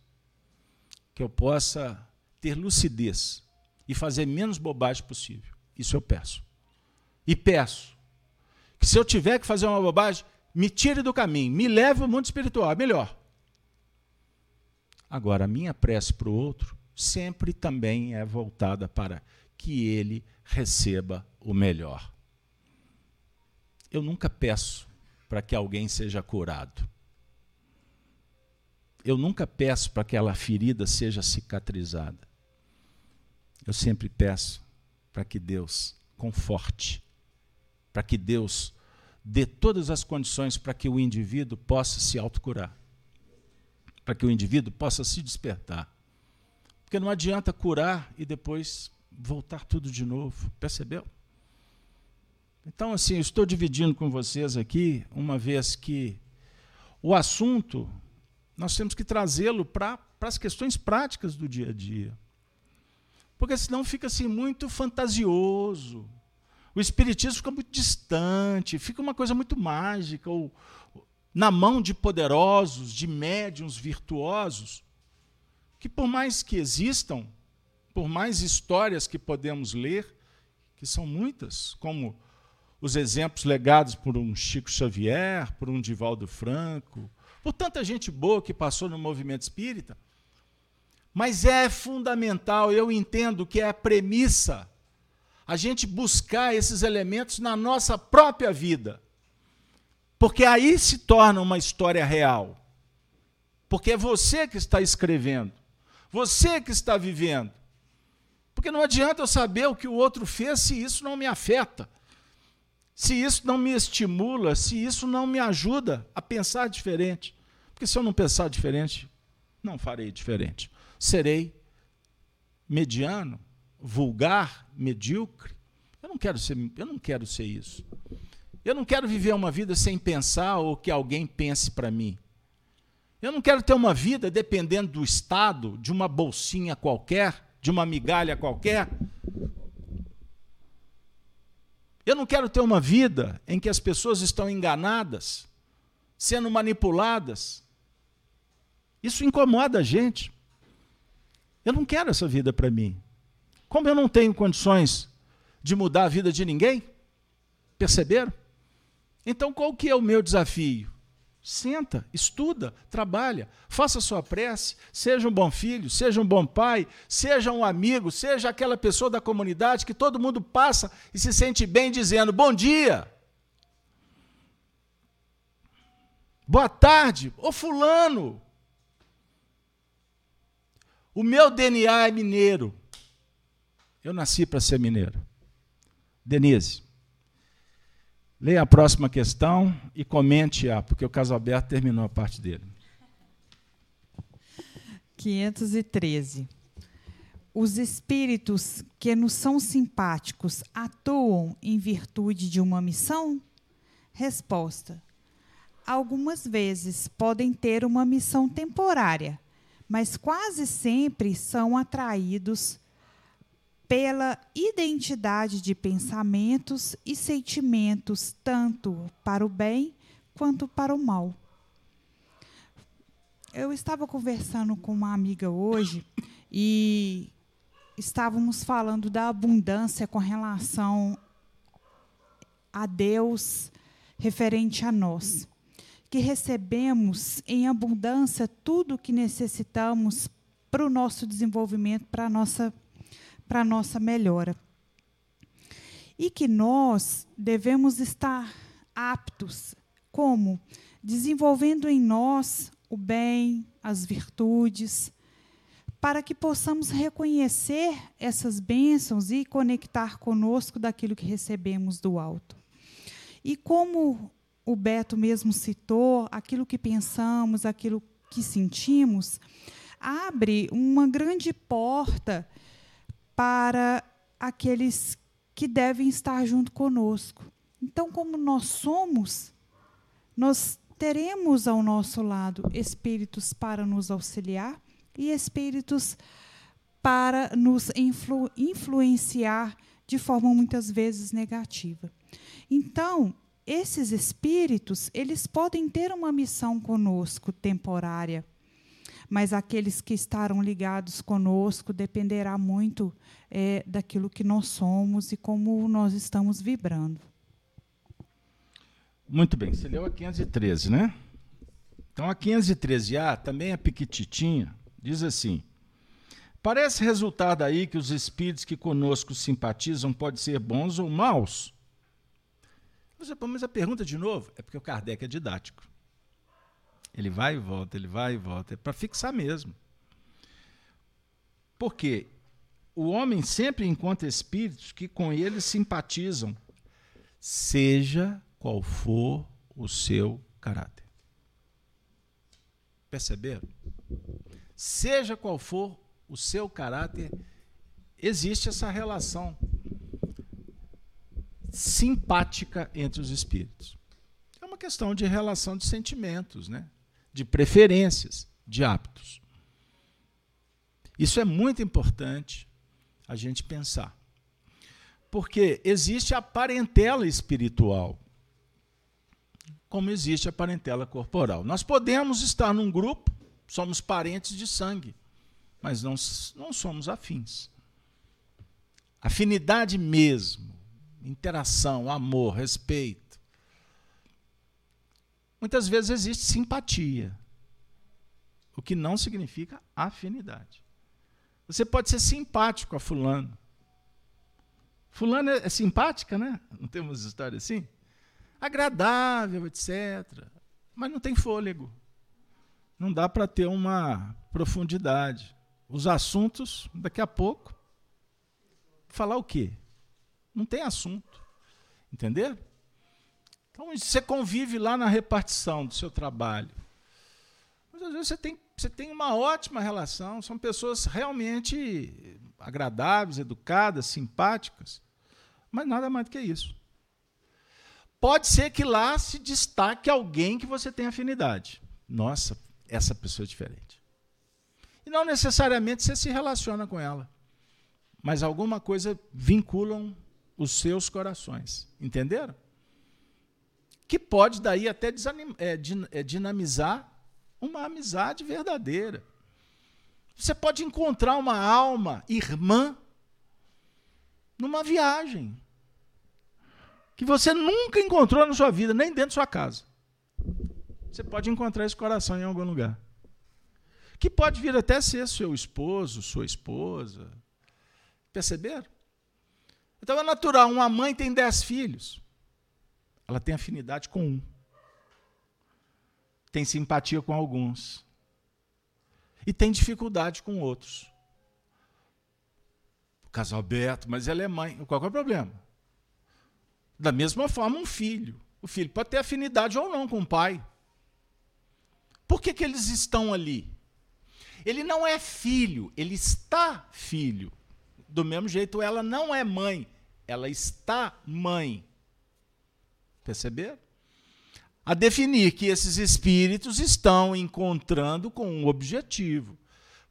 que eu possa ter lucidez e fazer menos bobagem possível. Isso eu peço. E peço que se eu tiver que fazer uma bobagem, me tire do caminho, me leve ao mundo espiritual, melhor. Agora, a minha prece para o outro sempre também é voltada para que ele receba o melhor. Eu nunca peço para que alguém seja curado. Eu nunca peço para que aquela ferida seja cicatrizada. Eu sempre peço para que Deus conforte para que Deus dê todas as condições para que o indivíduo possa se autocurar, para que o indivíduo possa se despertar. Porque não adianta curar e depois voltar tudo de novo, percebeu? Então, assim, estou dividindo com vocês aqui, uma vez que o assunto, nós temos que trazê-lo para as questões práticas do dia a dia. Porque senão fica assim muito fantasioso, o espiritismo fica muito distante, fica uma coisa muito mágica, ou na mão de poderosos, de médiums virtuosos, que por mais que existam, por mais histórias que podemos ler, que são muitas, como os exemplos legados por um Chico Xavier, por um Divaldo Franco, por tanta gente boa que passou no movimento espírita, mas é fundamental, eu entendo que é a premissa a gente buscar esses elementos na nossa própria vida. Porque aí se torna uma história real. Porque é você que está escrevendo, você que está vivendo. Porque não adianta eu saber o que o outro fez se isso não me afeta, se isso não me estimula, se isso não me ajuda a pensar diferente. Porque se eu não pensar diferente, não farei diferente. Serei mediano, vulgar, medíocre. Eu não quero ser, eu não quero ser isso. Eu não quero viver uma vida sem pensar ou que alguém pense para mim. Eu não quero ter uma vida dependendo do Estado, de uma bolsinha qualquer, de uma migalha qualquer. Eu não quero ter uma vida em que as pessoas estão enganadas, sendo manipuladas. Isso incomoda a gente. Eu não quero essa vida para mim. Como eu não tenho condições de mudar a vida de ninguém, perceberam? Então qual que é o meu desafio? Senta, estuda, trabalha, faça sua prece, seja um bom filho, seja um bom pai, seja um amigo, seja aquela pessoa da comunidade que todo mundo passa e se sente bem dizendo bom dia. Boa tarde, ô fulano. O meu DNA é mineiro. Eu nasci para ser mineiro. Denise, leia a próxima questão e comente-a, porque o caso aberto terminou a parte dele. 513. Os espíritos que nos são simpáticos atuam em virtude de uma missão? Resposta: Algumas vezes podem ter uma missão temporária, mas quase sempre são atraídos pela identidade de pensamentos e sentimentos, tanto para o bem quanto para o mal. Eu estava conversando com uma amiga hoje e estávamos falando da abundância com relação a Deus referente a nós, que recebemos em abundância tudo o que necessitamos para o nosso desenvolvimento, para a nossa para a nossa melhora. E que nós devemos estar aptos, como? Desenvolvendo em nós o bem, as virtudes, para que possamos reconhecer essas bênçãos e conectar conosco daquilo que recebemos do alto. E como o Beto mesmo citou, aquilo que pensamos, aquilo que sentimos, abre uma grande porta para aqueles que devem estar junto conosco. Então, como nós somos, nós teremos ao nosso lado espíritos para nos auxiliar e espíritos para nos influ influenciar de forma muitas vezes negativa. Então, esses espíritos, eles podem ter uma missão conosco temporária, mas aqueles que estarão ligados conosco dependerá muito é, daquilo que nós somos e como nós estamos vibrando. Muito bem, você leu a 513, né? Então a 513A também é piquititinha, diz assim: Parece resultar daí que os espíritos que conosco simpatizam podem ser bons ou maus? Mas a pergunta de novo é porque o Kardec é didático. Ele vai e volta, ele vai e volta. É para fixar mesmo. Porque o homem sempre encontra espíritos que com ele simpatizam, seja qual for o seu caráter. Perceberam? Seja qual for o seu caráter, existe essa relação simpática entre os espíritos. É uma questão de relação de sentimentos, né? de preferências, de hábitos. Isso é muito importante a gente pensar. Porque existe a parentela espiritual, como existe a parentela corporal. Nós podemos estar num grupo, somos parentes de sangue, mas não, não somos afins. Afinidade mesmo, interação, amor, respeito. Muitas vezes existe simpatia, o que não significa afinidade. Você pode ser simpático a fulano. Fulano é, simpática, né? Não temos história assim? Agradável, etc. Mas não tem fôlego. Não dá para ter uma profundidade. Os assuntos, daqui a pouco, falar o quê? Não tem assunto. Entendeu? Então, você convive lá na repartição do seu trabalho. Muitas vezes você tem, você tem uma ótima relação, são pessoas realmente agradáveis, educadas, simpáticas, mas nada mais do que isso. Pode ser que lá se destaque alguém que você tem afinidade. Nossa, essa pessoa é diferente. E não necessariamente você se relaciona com ela, mas alguma coisa vinculam os seus corações. Entenderam? Que pode daí até é, é, dinamizar uma amizade verdadeira. Você pode encontrar uma alma irmã numa viagem que você nunca encontrou na sua vida, nem dentro da sua casa. Você pode encontrar esse coração em algum lugar. Que pode vir até ser seu esposo, sua esposa. Perceberam? Então é natural, uma mãe tem dez filhos. Ela tem afinidade com um. Tem simpatia com alguns. E tem dificuldade com outros. O casal Beto, mas ela é mãe. Qual é o problema? Da mesma forma, um filho. O filho pode ter afinidade ou não com o pai. Por que, que eles estão ali? Ele não é filho, ele está filho. Do mesmo jeito, ela não é mãe, ela está mãe. Perceberam? A definir que esses espíritos estão encontrando com um objetivo.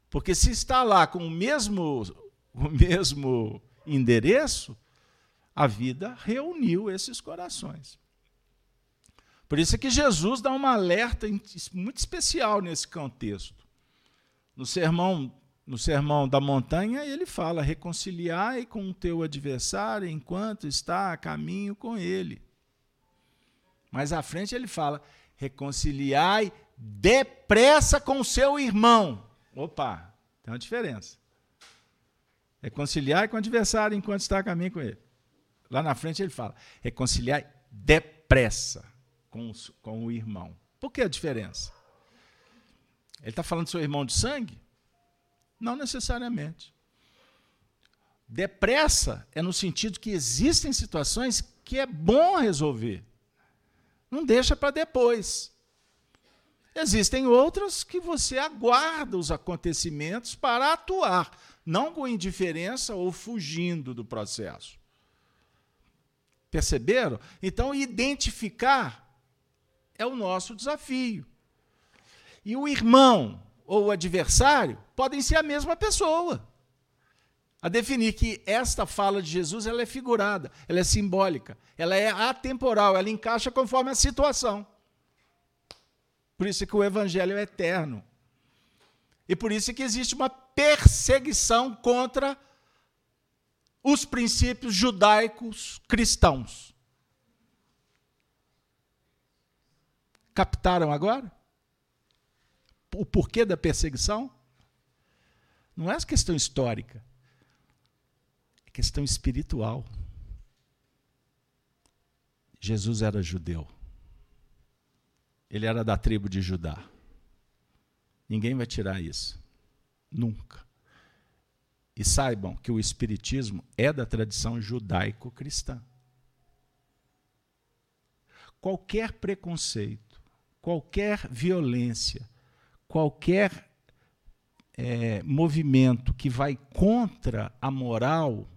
Porque se está lá com o mesmo, o mesmo endereço, a vida reuniu esses corações. Por isso é que Jesus dá um alerta muito especial nesse contexto. No sermão no Sermão da Montanha, ele fala: reconciliai com o teu adversário enquanto está a caminho com ele. Mais à frente ele fala: reconciliai depressa com o seu irmão. Opa, tem uma diferença. Reconciliai com o adversário enquanto está a caminho com ele. Lá na frente ele fala: reconciliai depressa com, com o irmão. Por que a diferença? Ele está falando do seu irmão de sangue? Não necessariamente. Depressa é no sentido que existem situações que é bom resolver. Não deixa para depois. Existem outras que você aguarda os acontecimentos para atuar, não com indiferença ou fugindo do processo. Perceberam? Então, identificar é o nosso desafio. E o irmão ou o adversário podem ser a mesma pessoa. A definir que esta fala de Jesus ela é figurada, ela é simbólica, ela é atemporal, ela encaixa conforme a situação. Por isso que o evangelho é eterno. E por isso que existe uma perseguição contra os princípios judaicos cristãos. Captaram agora? O porquê da perseguição? Não é questão histórica, é questão espiritual. Jesus era judeu. Ele era da tribo de Judá. Ninguém vai tirar isso. Nunca. E saibam que o Espiritismo é da tradição judaico-cristã. qualquer preconceito, qualquer violência, qualquer é, movimento que vai contra a moral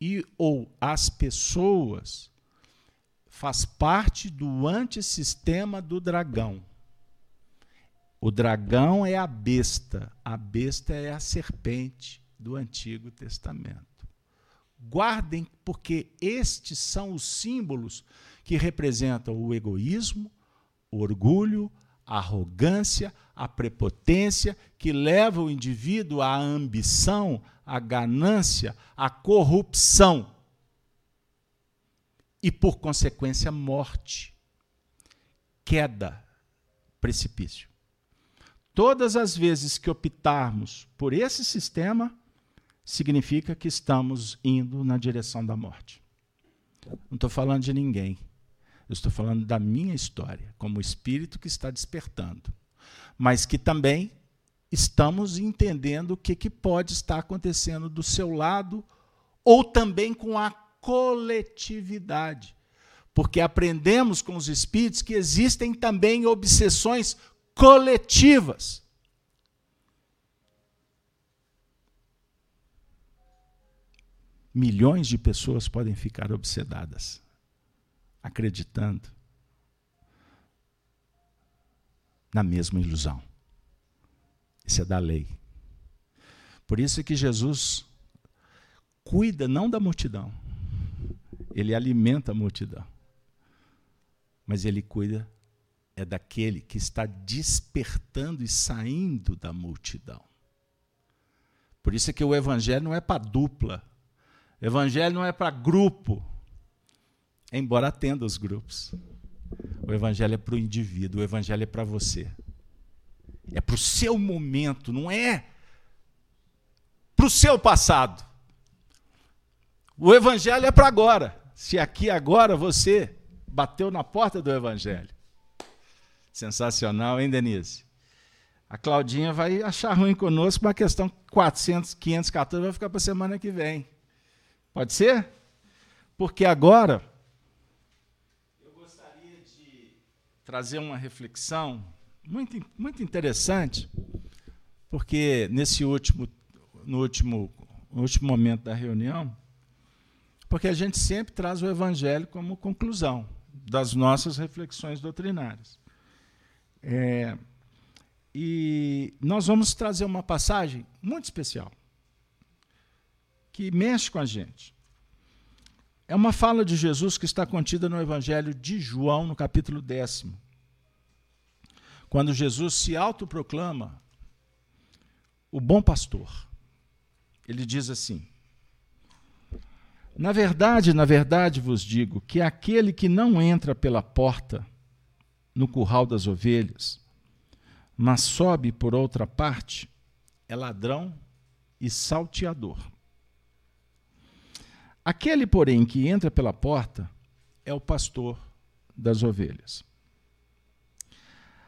e ou as pessoas faz parte do antissistema do dragão. O dragão é a besta, a besta é a serpente do Antigo Testamento. Guardem, porque estes são os símbolos que representam o egoísmo, o orgulho, a arrogância, a prepotência, que leva o indivíduo à ambição, à ganância, à corrupção e, por consequência, morte, queda, precipício. Todas as vezes que optarmos por esse sistema, significa que estamos indo na direção da morte. Não estou falando de ninguém. Eu estou falando da minha história, como espírito que está despertando. Mas que também estamos entendendo o que, que pode estar acontecendo do seu lado ou também com a coletividade. Porque aprendemos com os espíritos que existem também obsessões coletivas. Milhões de pessoas podem ficar obsedadas, acreditando na mesma ilusão. Isso é da lei. Por isso é que Jesus cuida não da multidão, ele alimenta a multidão, mas ele cuida é daquele que está despertando e saindo da multidão. Por isso é que o evangelho não é para dupla, o evangelho não é para grupo, embora atenda os grupos. O evangelho é para o indivíduo, o evangelho é para você. É para o seu momento, não é para o seu passado. O evangelho é para agora. Se aqui agora você bateu na porta do evangelho. Sensacional, hein, Denise? A Claudinha vai achar ruim conosco, uma questão 400, 514 vai ficar para a semana que vem. Pode ser? Porque agora eu gostaria de trazer uma reflexão muito, muito interessante, porque nesse último, no último, no último momento da reunião, porque a gente sempre traz o evangelho como conclusão das nossas reflexões doutrinárias. É, e nós vamos trazer uma passagem muito especial que mexe com a gente. É uma fala de Jesus que está contida no Evangelho de João, no capítulo décimo. Quando Jesus se autoproclama o bom pastor. Ele diz assim: Na verdade, na verdade vos digo que aquele que não entra pela porta no curral das ovelhas, mas sobe por outra parte, é ladrão e salteador. Aquele, porém, que entra pela porta é o pastor das ovelhas.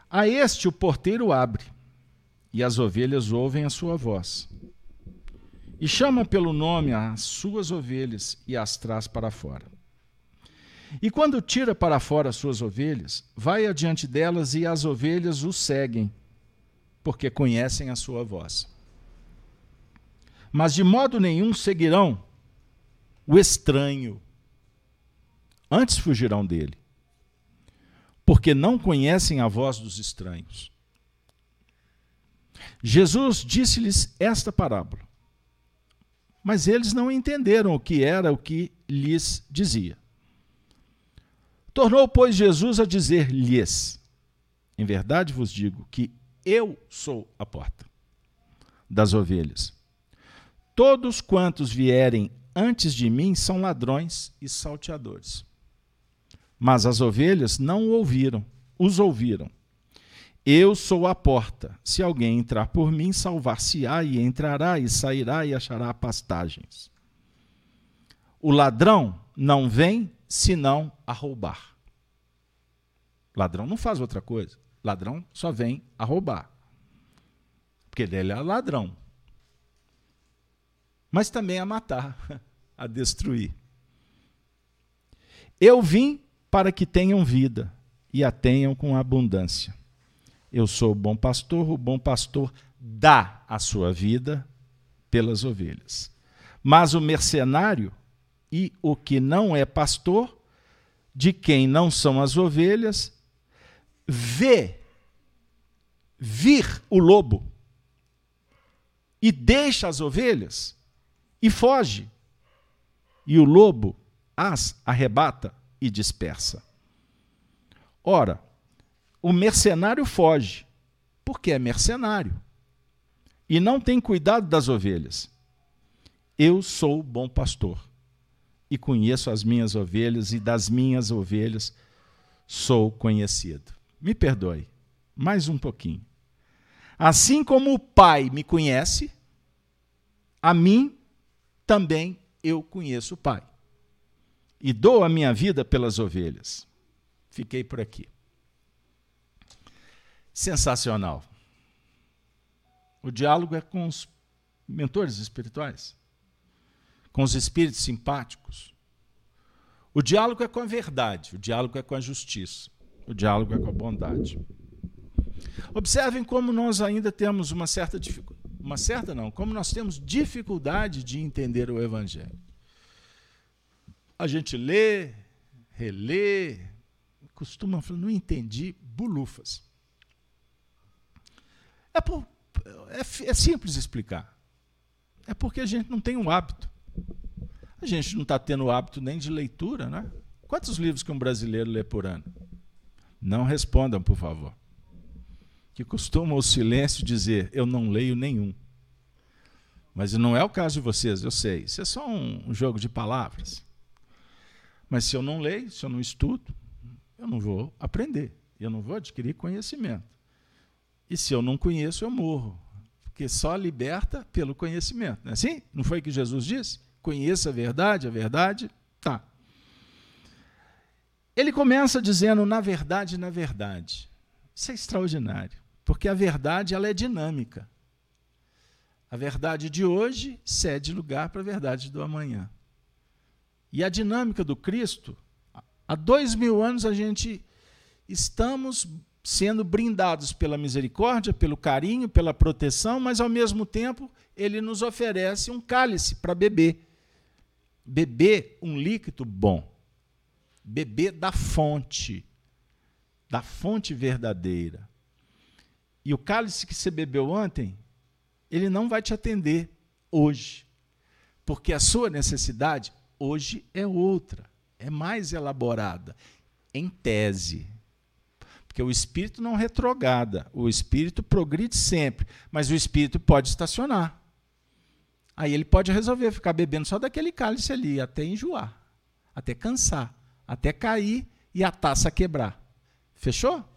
A este o porteiro abre, e as ovelhas ouvem a sua voz. E chama pelo nome as suas ovelhas e as traz para fora. E quando tira para fora as suas ovelhas, vai adiante delas e as ovelhas o seguem, porque conhecem a sua voz. Mas de modo nenhum seguirão o estranho. Antes fugirão dele, porque não conhecem a voz dos estranhos. Jesus disse-lhes esta parábola, mas eles não entenderam o que era o que lhes dizia. Tornou, pois, Jesus a dizer-lhes: Em verdade vos digo que eu sou a porta das ovelhas. Todos quantos vierem antes de mim são ladrões e salteadores. Mas as ovelhas não ouviram, os ouviram. Eu sou a porta. Se alguém entrar por mim, salvar-se-á e entrará e sairá e achará pastagens. O ladrão não vem senão a roubar. Ladrão não faz outra coisa. Ladrão só vem a roubar. Porque ele é ladrão mas também a matar, a destruir. Eu vim para que tenham vida e a tenham com abundância. Eu sou o bom pastor, o bom pastor dá a sua vida pelas ovelhas. Mas o mercenário e o que não é pastor, de quem não são as ovelhas, vê vir o lobo e deixa as ovelhas e foge. E o lobo as arrebata e dispersa. Ora, o mercenário foge, porque é mercenário, e não tem cuidado das ovelhas. Eu sou bom pastor, e conheço as minhas ovelhas, e das minhas ovelhas sou conhecido. Me perdoe, mais um pouquinho. Assim como o Pai me conhece, a mim também eu conheço o Pai. E dou a minha vida pelas ovelhas. Fiquei por aqui. Sensacional. O diálogo é com os mentores espirituais, com os espíritos simpáticos. O diálogo é com a verdade, o diálogo é com a justiça, o diálogo é com a bondade. Observem como nós ainda temos uma certa dificuldade, uma certa não, como nós temos dificuldade de entender o evangelho. A gente lê, relê, costuma falar, não entendi, bulufas. É, por, é, é simples explicar. É porque a gente não tem um hábito. A gente não está tendo o hábito nem de leitura, né? Quantos livros que um brasileiro lê por ano? Não respondam, por favor que costumam o silêncio dizer: Eu não leio nenhum. Mas não é o caso de vocês, eu sei. Isso é só um, jogo de palavras. Mas se eu não leio, se eu não estudo, eu não vou aprender, eu não vou adquirir conhecimento. E se eu não conheço, eu morro. Porque só liberta pelo conhecimento. Não é assim? Não foi que Jesus disse? Conheça a verdade, a verdade. Tá. Ele começa dizendo, na verdade, na verdade. Isso é extraordinário. Porque a verdade ela é dinâmica. A verdade de hoje cede lugar para a verdade do amanhã. E a dinâmica do Cristo, há dois mil anos a gente estamos sendo brindados pela misericórdia, pelo carinho, pela proteção, mas ao mesmo tempo ele nos oferece um cálice para beber. Beber um líquido bom. Beber da fonte, da fonte verdadeira. E o cálice que você bebeu ontem, ele não vai te atender hoje. Porque a sua necessidade hoje é outra, é mais elaborada, em tese. Porque o espírito não retrograda, o espírito progride sempre, mas o espírito pode estacionar. Aí ele pode resolver ficar bebendo só daquele cálice ali, até enjoar, até cansar, até cair e a taça quebrar. Fechou?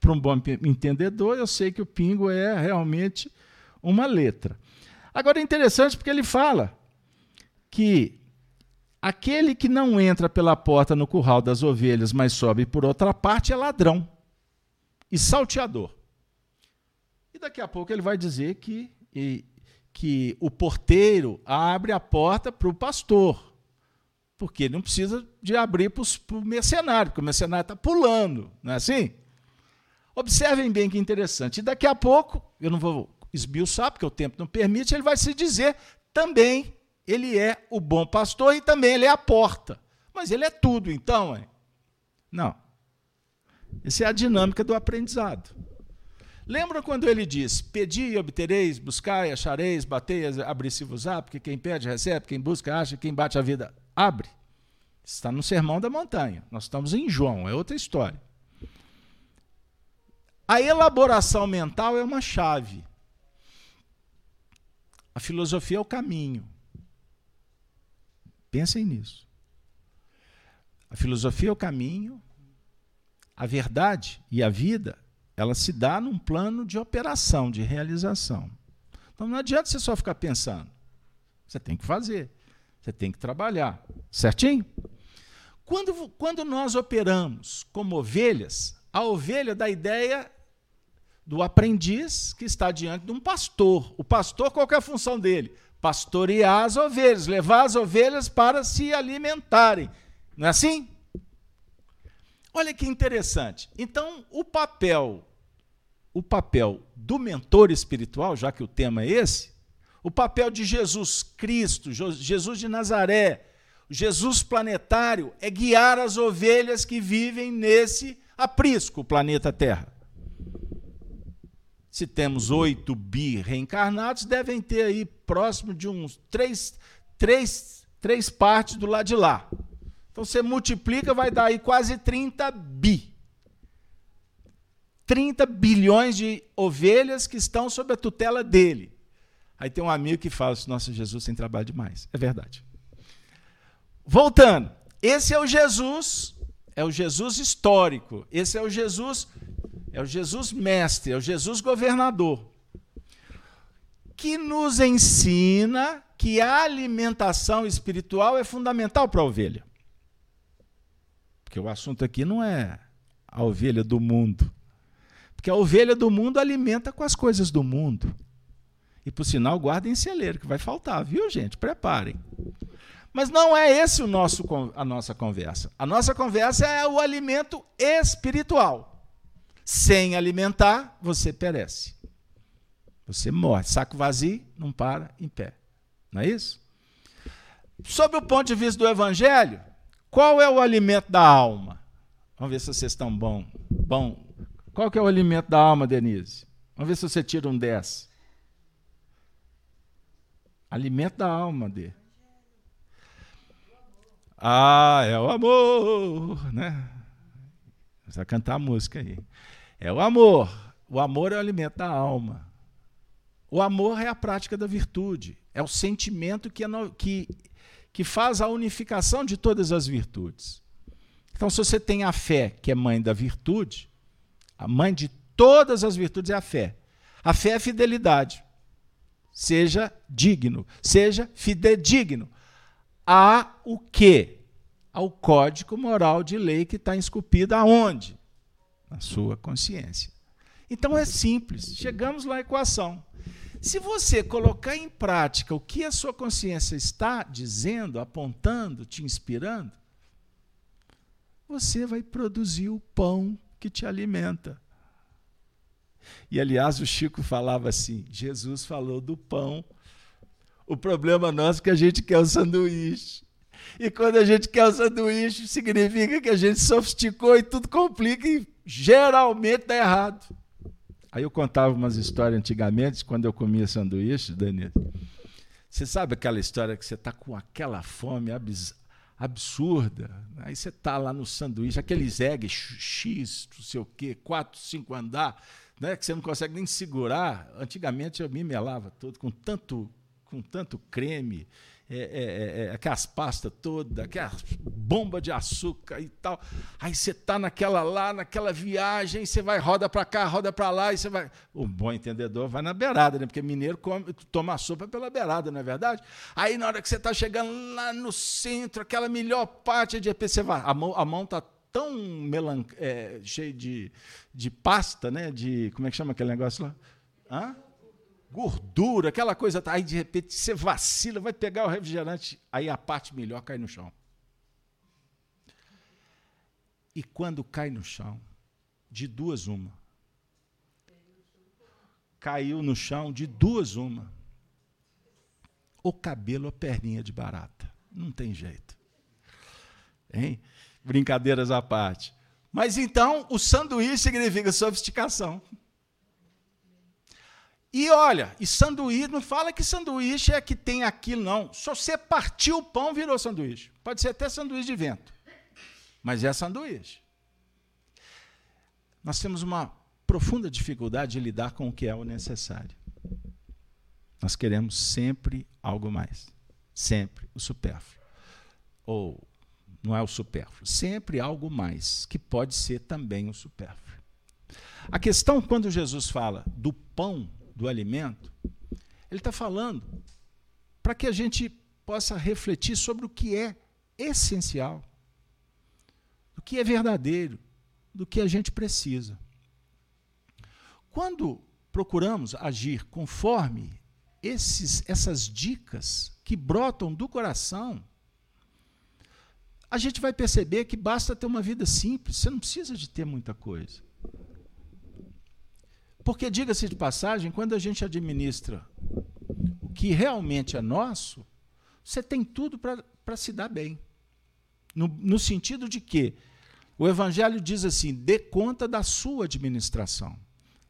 Para um bom entendedor, eu sei que o pingo é realmente uma letra. Agora é interessante porque ele fala que aquele que não entra pela porta no curral das ovelhas, mas sobe por outra parte, é ladrão e salteador. E daqui a pouco ele vai dizer que, e, que o porteiro abre a porta para o pastor, porque ele não precisa de abrir para o mercenário, porque o mercenário está pulando, não é assim? Observem bem que interessante. E daqui a pouco, eu não vou esmiuçar, porque o tempo não permite, ele vai se dizer também ele é o bom pastor e também ele é a porta. Mas ele é tudo, então? Hein? Não. Essa é a dinâmica do aprendizado. Lembra quando ele diz: Pedi e obtereis, buscai, achareis, batei, abri-se-vos-á, porque quem pede recebe, quem busca acha, quem bate a vida abre. Está no Sermão da Montanha. Nós estamos em João, é outra história. A elaboração mental é uma chave. A filosofia é o caminho. Pensem nisso. A filosofia é o caminho, a verdade e a vida, ela se dá num plano de operação, de realização. Então não adianta você só ficar pensando. Você tem que fazer. Você tem que trabalhar. Certinho? Quando, quando nós operamos como ovelhas, a ovelha dá ideia do aprendiz que está diante de um pastor. O pastor, qual é a função dele? Pastorear as ovelhas, levar as ovelhas para se alimentarem. Não é assim? Olha que interessante. Então, o papel o papel do mentor espiritual, já que o tema é esse, o papel de Jesus Cristo, Jesus de Nazaré, Jesus planetário, é guiar as ovelhas que vivem nesse aprisco, planeta Terra. Se temos 8 bi reencarnados, devem ter aí próximo de uns três, três, três partes do lado de lá. Então você multiplica, vai dar aí quase 30 bi. 30 bilhões de ovelhas que estão sob a tutela dele. Aí tem um amigo que fala assim: Nossa, Jesus tem trabalho demais. É verdade. Voltando, esse é o Jesus, é o Jesus histórico, esse é o Jesus, é o Jesus mestre, é o Jesus governador, que nos ensina que a alimentação espiritual é fundamental para a ovelha. Porque o assunto aqui não é a ovelha do mundo. Porque a ovelha do mundo alimenta com as coisas do mundo. E por sinal, guardem celeiro, que vai faltar, viu, gente? Preparem. Mas não é esse o nosso, a nossa conversa. A nossa conversa é o alimento espiritual. Sem alimentar, você perece. Você morre. Saco vazio, não para em pé. Não é isso? Sob o ponto de vista do Evangelho, qual é o alimento da alma? Vamos ver se vocês estão bom. Bom. Qual que é o alimento da alma, Denise? Vamos ver se você tira um 10. Alimento da alma, D. Ah, é o amor, né? Vai cantar a música aí. É o amor. O amor é o alimento da alma. O amor é a prática da virtude. É o sentimento que, é no, que, que faz a unificação de todas as virtudes. Então, se você tem a fé, que é mãe da virtude, a mãe de todas as virtudes é a fé. A fé é fidelidade. Seja digno, seja fidedigno a o quê? Ao código moral de lei que está esculpido aonde? Na sua consciência. Então é simples, chegamos lá à equação. Se você colocar em prática o que a sua consciência está dizendo, apontando, te inspirando, você vai produzir o pão que te alimenta. E aliás, o Chico falava assim: Jesus falou do pão o problema nosso é que a gente quer o sanduíche. E quando a gente quer o sanduíche, significa que a gente sofisticou e tudo complica e geralmente dá errado. Aí eu contava umas histórias antigamente, quando eu comia sanduíche, Danilo. Você sabe aquela história que você está com aquela fome abs absurda, aí você está lá no sanduíche, aqueles eggs X, não sei o quê, quatro, cinco andar, né, que você não consegue nem segurar. Antigamente eu me melava todo com tanto com tanto creme, é, é, é, é, aquelas pastas todas, aquela bomba de açúcar e tal. Aí você está naquela lá, naquela viagem, você vai, roda para cá, roda para lá, e você vai. O bom entendedor vai na beirada, né? Porque mineiro come, toma sopa pela beirada, não é verdade? Aí na hora que você está chegando lá no centro, aquela melhor parte de você vai. A mão, a mão está tão é, cheia de, de pasta, né? De. Como é que chama aquele negócio lá? Hã? Gordura, aquela coisa. Aí de repente você vacila, vai pegar o refrigerante, aí a parte melhor cai no chão. E quando cai no chão, de duas uma. Caiu no chão de duas uma. O cabelo ou perninha de barata. Não tem jeito. Hein? Brincadeiras à parte. Mas então, o sanduíche significa sofisticação. E olha, e sanduíche, não fala que sanduíche é que tem aquilo, não. Se você partiu o pão, virou sanduíche. Pode ser até sanduíche de vento. Mas é sanduíche. Nós temos uma profunda dificuldade de lidar com o que é o necessário. Nós queremos sempre algo mais. Sempre o supérfluo. Ou não é o supérfluo, sempre algo mais, que pode ser também o supérfluo. A questão, quando Jesus fala do pão do alimento, ele está falando para que a gente possa refletir sobre o que é essencial, o que é verdadeiro, do que a gente precisa. Quando procuramos agir conforme esses, essas dicas que brotam do coração, a gente vai perceber que basta ter uma vida simples, você não precisa de ter muita coisa. Porque, diga-se de passagem, quando a gente administra o que realmente é nosso, você tem tudo para se dar bem. No, no sentido de que o Evangelho diz assim: dê conta da sua administração.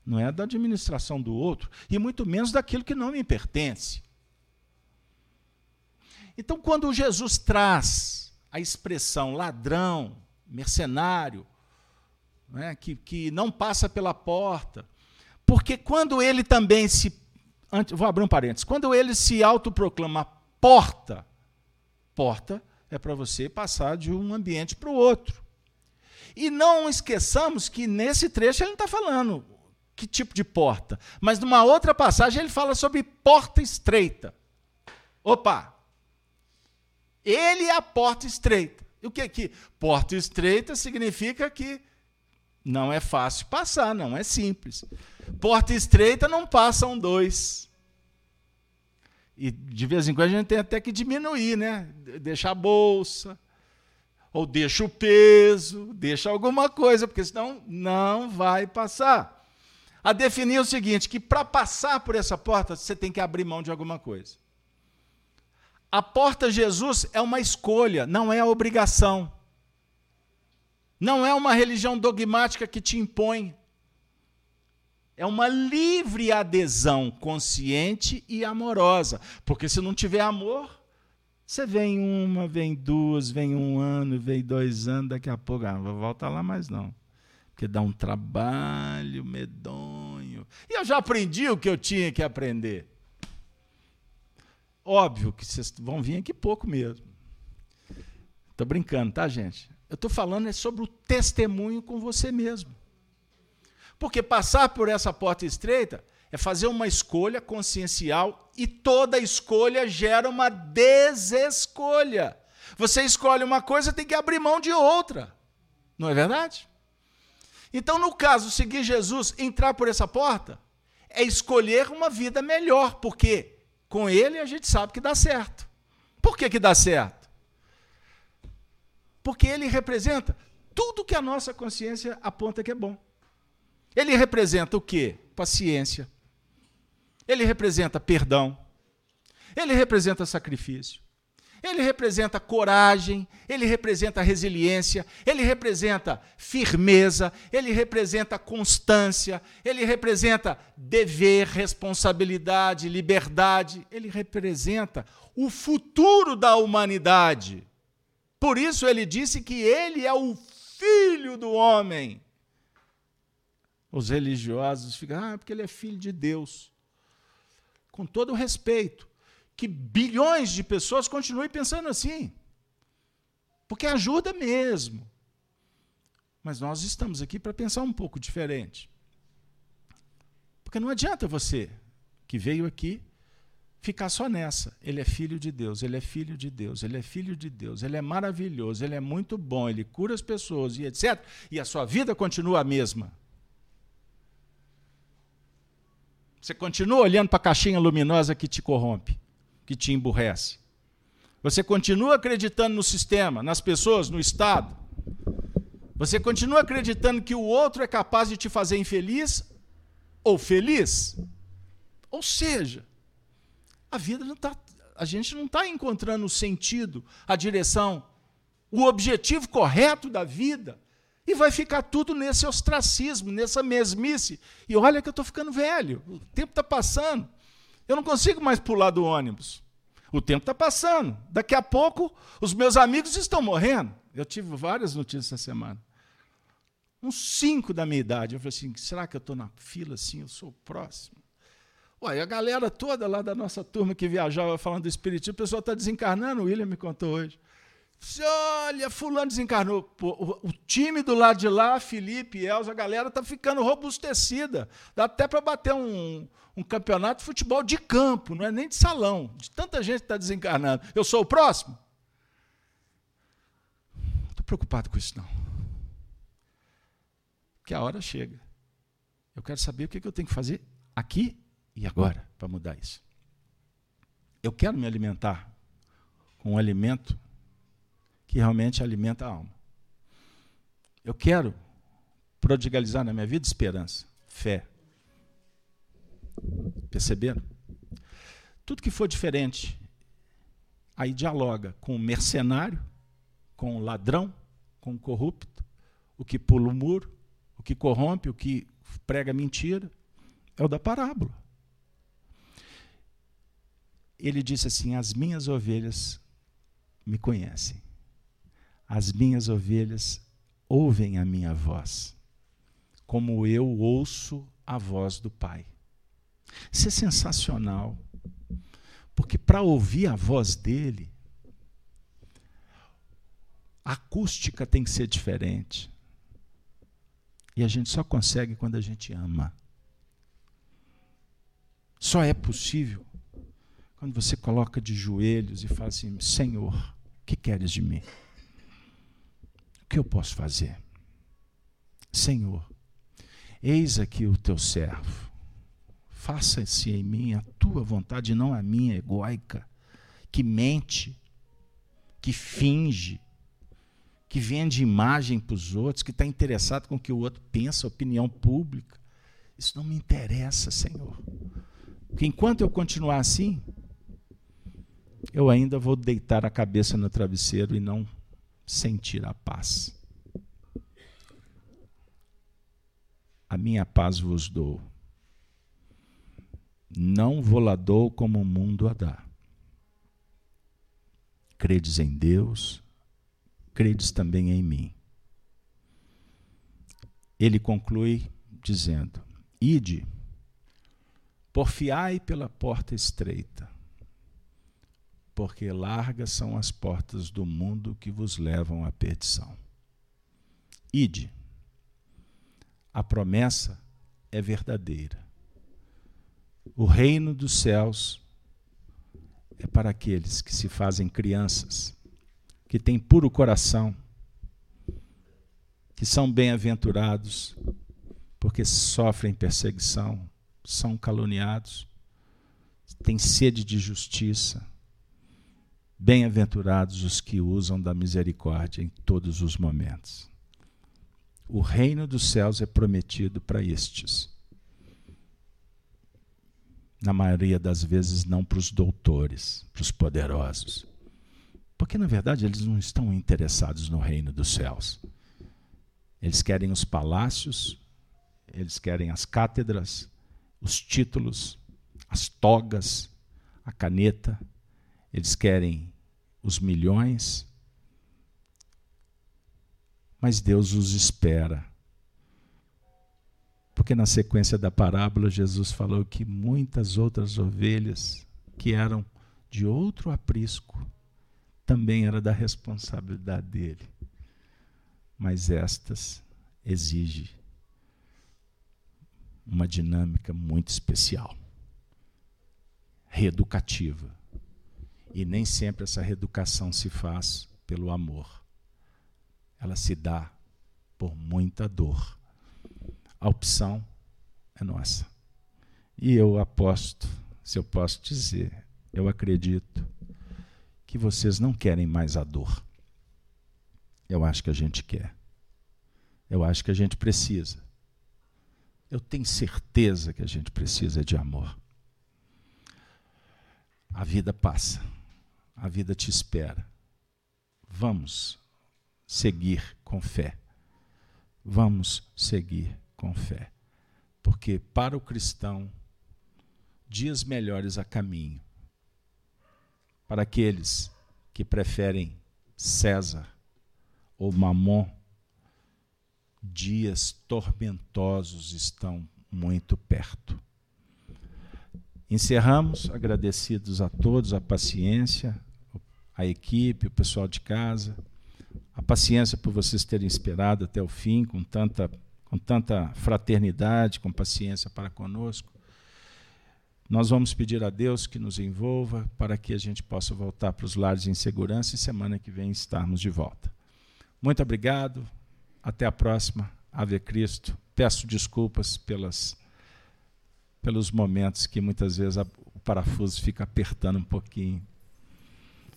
Não é da administração do outro, e muito menos daquilo que não me pertence. Então, quando Jesus traz a expressão ladrão, mercenário, né, que, que não passa pela porta, porque quando ele também se. Vou abrir um parênteses. Quando ele se autoproclama porta, porta é para você passar de um ambiente para o outro. E não esqueçamos que nesse trecho ele não está falando que tipo de porta, mas numa outra passagem ele fala sobre porta estreita. Opa! Ele é a porta estreita. E o que é que? Porta estreita significa que não é fácil passar, não é simples. Porta estreita não passam dois. E de vez em quando a gente tem até que diminuir, né? Deixar a bolsa, ou deixa o peso, deixa alguma coisa, porque senão não vai passar. A definir o seguinte: que para passar por essa porta, você tem que abrir mão de alguma coisa. A porta Jesus é uma escolha, não é a obrigação. Não é uma religião dogmática que te impõe. É uma livre adesão consciente e amorosa. Porque se não tiver amor, você vem uma, vem duas, vem um ano, vem dois anos, daqui a pouco, ah, não vou voltar lá mais não. Porque dá um trabalho medonho. E eu já aprendi o que eu tinha que aprender. Óbvio que vocês vão vir aqui pouco mesmo. Estou brincando, tá, gente? Eu estou falando é sobre o testemunho com você mesmo. Porque passar por essa porta estreita é fazer uma escolha consciencial e toda escolha gera uma desescolha. Você escolhe uma coisa, tem que abrir mão de outra. Não é verdade? Então, no caso, seguir Jesus, entrar por essa porta, é escolher uma vida melhor, porque com ele a gente sabe que dá certo. Por que, que dá certo? Porque ele representa tudo que a nossa consciência aponta que é bom. Ele representa o quê? Paciência. Ele representa perdão. Ele representa sacrifício. Ele representa coragem, ele representa resiliência, ele representa firmeza, ele representa constância, ele representa dever, responsabilidade, liberdade, ele representa o futuro da humanidade. Por isso ele disse que ele é o filho do homem. Os religiosos ficam, ah, porque ele é filho de Deus. Com todo o respeito, que bilhões de pessoas continuem pensando assim. Porque ajuda mesmo. Mas nós estamos aqui para pensar um pouco diferente. Porque não adianta você, que veio aqui, ficar só nessa. Ele é filho de Deus, ele é filho de Deus, ele é filho de Deus, ele é maravilhoso, ele é muito bom, ele cura as pessoas e etc. E a sua vida continua a mesma. Você continua olhando para a caixinha luminosa que te corrompe, que te emburrece. Você continua acreditando no sistema, nas pessoas, no Estado. Você continua acreditando que o outro é capaz de te fazer infeliz ou feliz. Ou seja, a vida não está. A gente não está encontrando o sentido, a direção, o objetivo correto da vida. E vai ficar tudo nesse ostracismo, nessa mesmice. E olha que eu estou ficando velho, o tempo está passando. Eu não consigo mais pular do ônibus. O tempo está passando. Daqui a pouco, os meus amigos estão morrendo. Eu tive várias notícias essa semana. Uns cinco da minha idade. Eu falei assim: será que eu estou na fila assim? Eu sou o próximo. Ué, a galera toda lá da nossa turma que viajava falando do Espiritismo, o pessoal está desencarnando, o William me contou hoje. Olha, fulano desencarnou. Pô, o, o, time do lado de lá, Felipe, Elza, a galera tá ficando robustecida. Dá até para bater um, um campeonato de futebol de campo, não é nem de salão. De tanta gente que está desencarnando. Eu sou o próximo? Não estou preocupado com isso, não. Porque a hora chega. Eu quero saber o que, que eu tenho que fazer aqui e agora para mudar isso. Eu quero me alimentar com um alimento que realmente alimenta a alma. Eu quero prodigalizar na minha vida esperança, fé. Perceberam? Tudo que for diferente, aí dialoga com o mercenário, com o ladrão, com o corrupto, o que pula o muro, o que corrompe, o que prega mentira, é o da parábola. Ele disse assim: As minhas ovelhas me conhecem, as minhas ovelhas ouvem a minha voz, como eu ouço a voz do Pai. Isso é sensacional. Porque para ouvir a voz dele, a acústica tem que ser diferente. E a gente só consegue quando a gente ama. Só é possível quando você coloca de joelhos e fala assim: Senhor, que queres de mim? Que eu posso fazer? Senhor, eis aqui o teu servo faça-se em mim a tua vontade, não a minha egóica, que mente, que finge, que vende imagem para os outros, que está interessado com o que o outro pensa, opinião pública. Isso não me interessa, Senhor. Porque enquanto eu continuar assim, eu ainda vou deitar a cabeça no travesseiro e não sentir a paz. A minha paz vos dou não voladou como o mundo a dá. Credes em Deus, credes também em mim. Ele conclui dizendo: Ide, porfiai pela porta estreita, porque largas são as portas do mundo que vos levam à perdição. Ide. A promessa é verdadeira. O reino dos céus é para aqueles que se fazem crianças, que têm puro coração, que são bem-aventurados, porque sofrem perseguição, são caluniados, têm sede de justiça. Bem-aventurados os que usam da misericórdia em todos os momentos. O reino dos céus é prometido para estes na maioria das vezes, não para os doutores, para os poderosos. Porque, na verdade, eles não estão interessados no reino dos céus. Eles querem os palácios, eles querem as cátedras, os títulos, as togas, a caneta, eles querem os milhões. Mas Deus os espera porque na sequência da parábola, Jesus falou que muitas outras ovelhas que eram de outro aprisco também era da responsabilidade dele. Mas estas exigem uma dinâmica muito especial, reeducativa. E nem sempre essa reeducação se faz pelo amor. Ela se dá por muita dor a opção é nossa. E eu aposto, se eu posso dizer, eu acredito que vocês não querem mais a dor. Eu acho que a gente quer. Eu acho que a gente precisa. Eu tenho certeza que a gente precisa de amor. A vida passa. A vida te espera. Vamos seguir com fé. Vamos seguir com fé. Porque para o cristão, dias melhores a caminho. Para aqueles que preferem César ou Mamon, dias tormentosos estão muito perto. Encerramos agradecidos a todos a paciência, a equipe, o pessoal de casa, a paciência por vocês terem esperado até o fim com tanta com tanta fraternidade, com paciência para conosco. Nós vamos pedir a Deus que nos envolva para que a gente possa voltar para os lares em segurança e semana que vem estarmos de volta. Muito obrigado. Até a próxima. Ave Cristo. Peço desculpas pelas, pelos momentos que muitas vezes a, o parafuso fica apertando um pouquinho.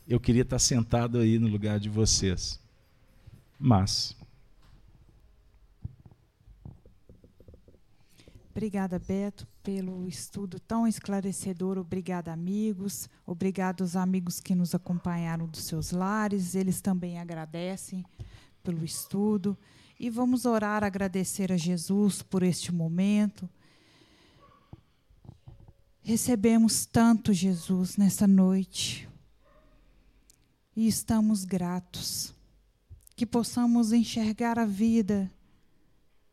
Eu queria estar sentado aí no lugar de vocês. Mas. Obrigada, Beto, pelo estudo tão esclarecedor. Obrigada, amigos. Obrigado aos amigos que nos acompanharam dos seus lares. Eles também agradecem pelo estudo. E vamos orar, agradecer a Jesus por este momento. Recebemos tanto, Jesus, nessa noite. E estamos gratos. Que possamos enxergar a vida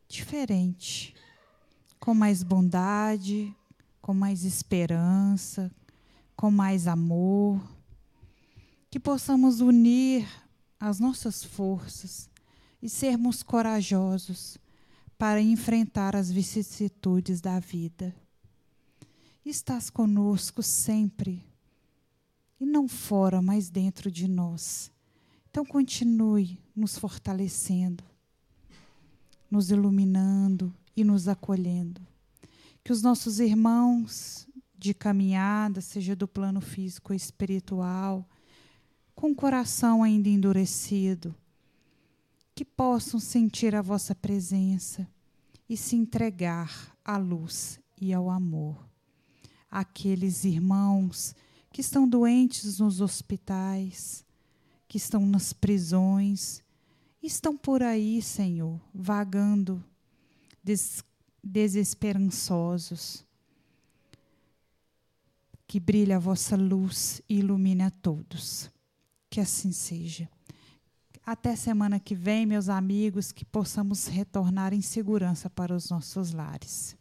diferente, com mais bondade, com mais esperança, com mais amor. Que possamos unir as nossas forças e sermos corajosos para enfrentar as vicissitudes da vida. Estás conosco sempre, e não fora, mas dentro de nós. Então, continue nos fortalecendo, nos iluminando e nos acolhendo. Que os nossos irmãos de caminhada, seja do plano físico ou espiritual, com o coração ainda endurecido, que possam sentir a vossa presença e se entregar à luz e ao amor. Aqueles irmãos que estão doentes nos hospitais, que estão nas prisões, estão por aí, Senhor, vagando, des desesperançosos. Que brilhe a vossa luz e ilumine a todos. Que assim seja. Até semana que vem, meus amigos, que possamos retornar em segurança para os nossos lares.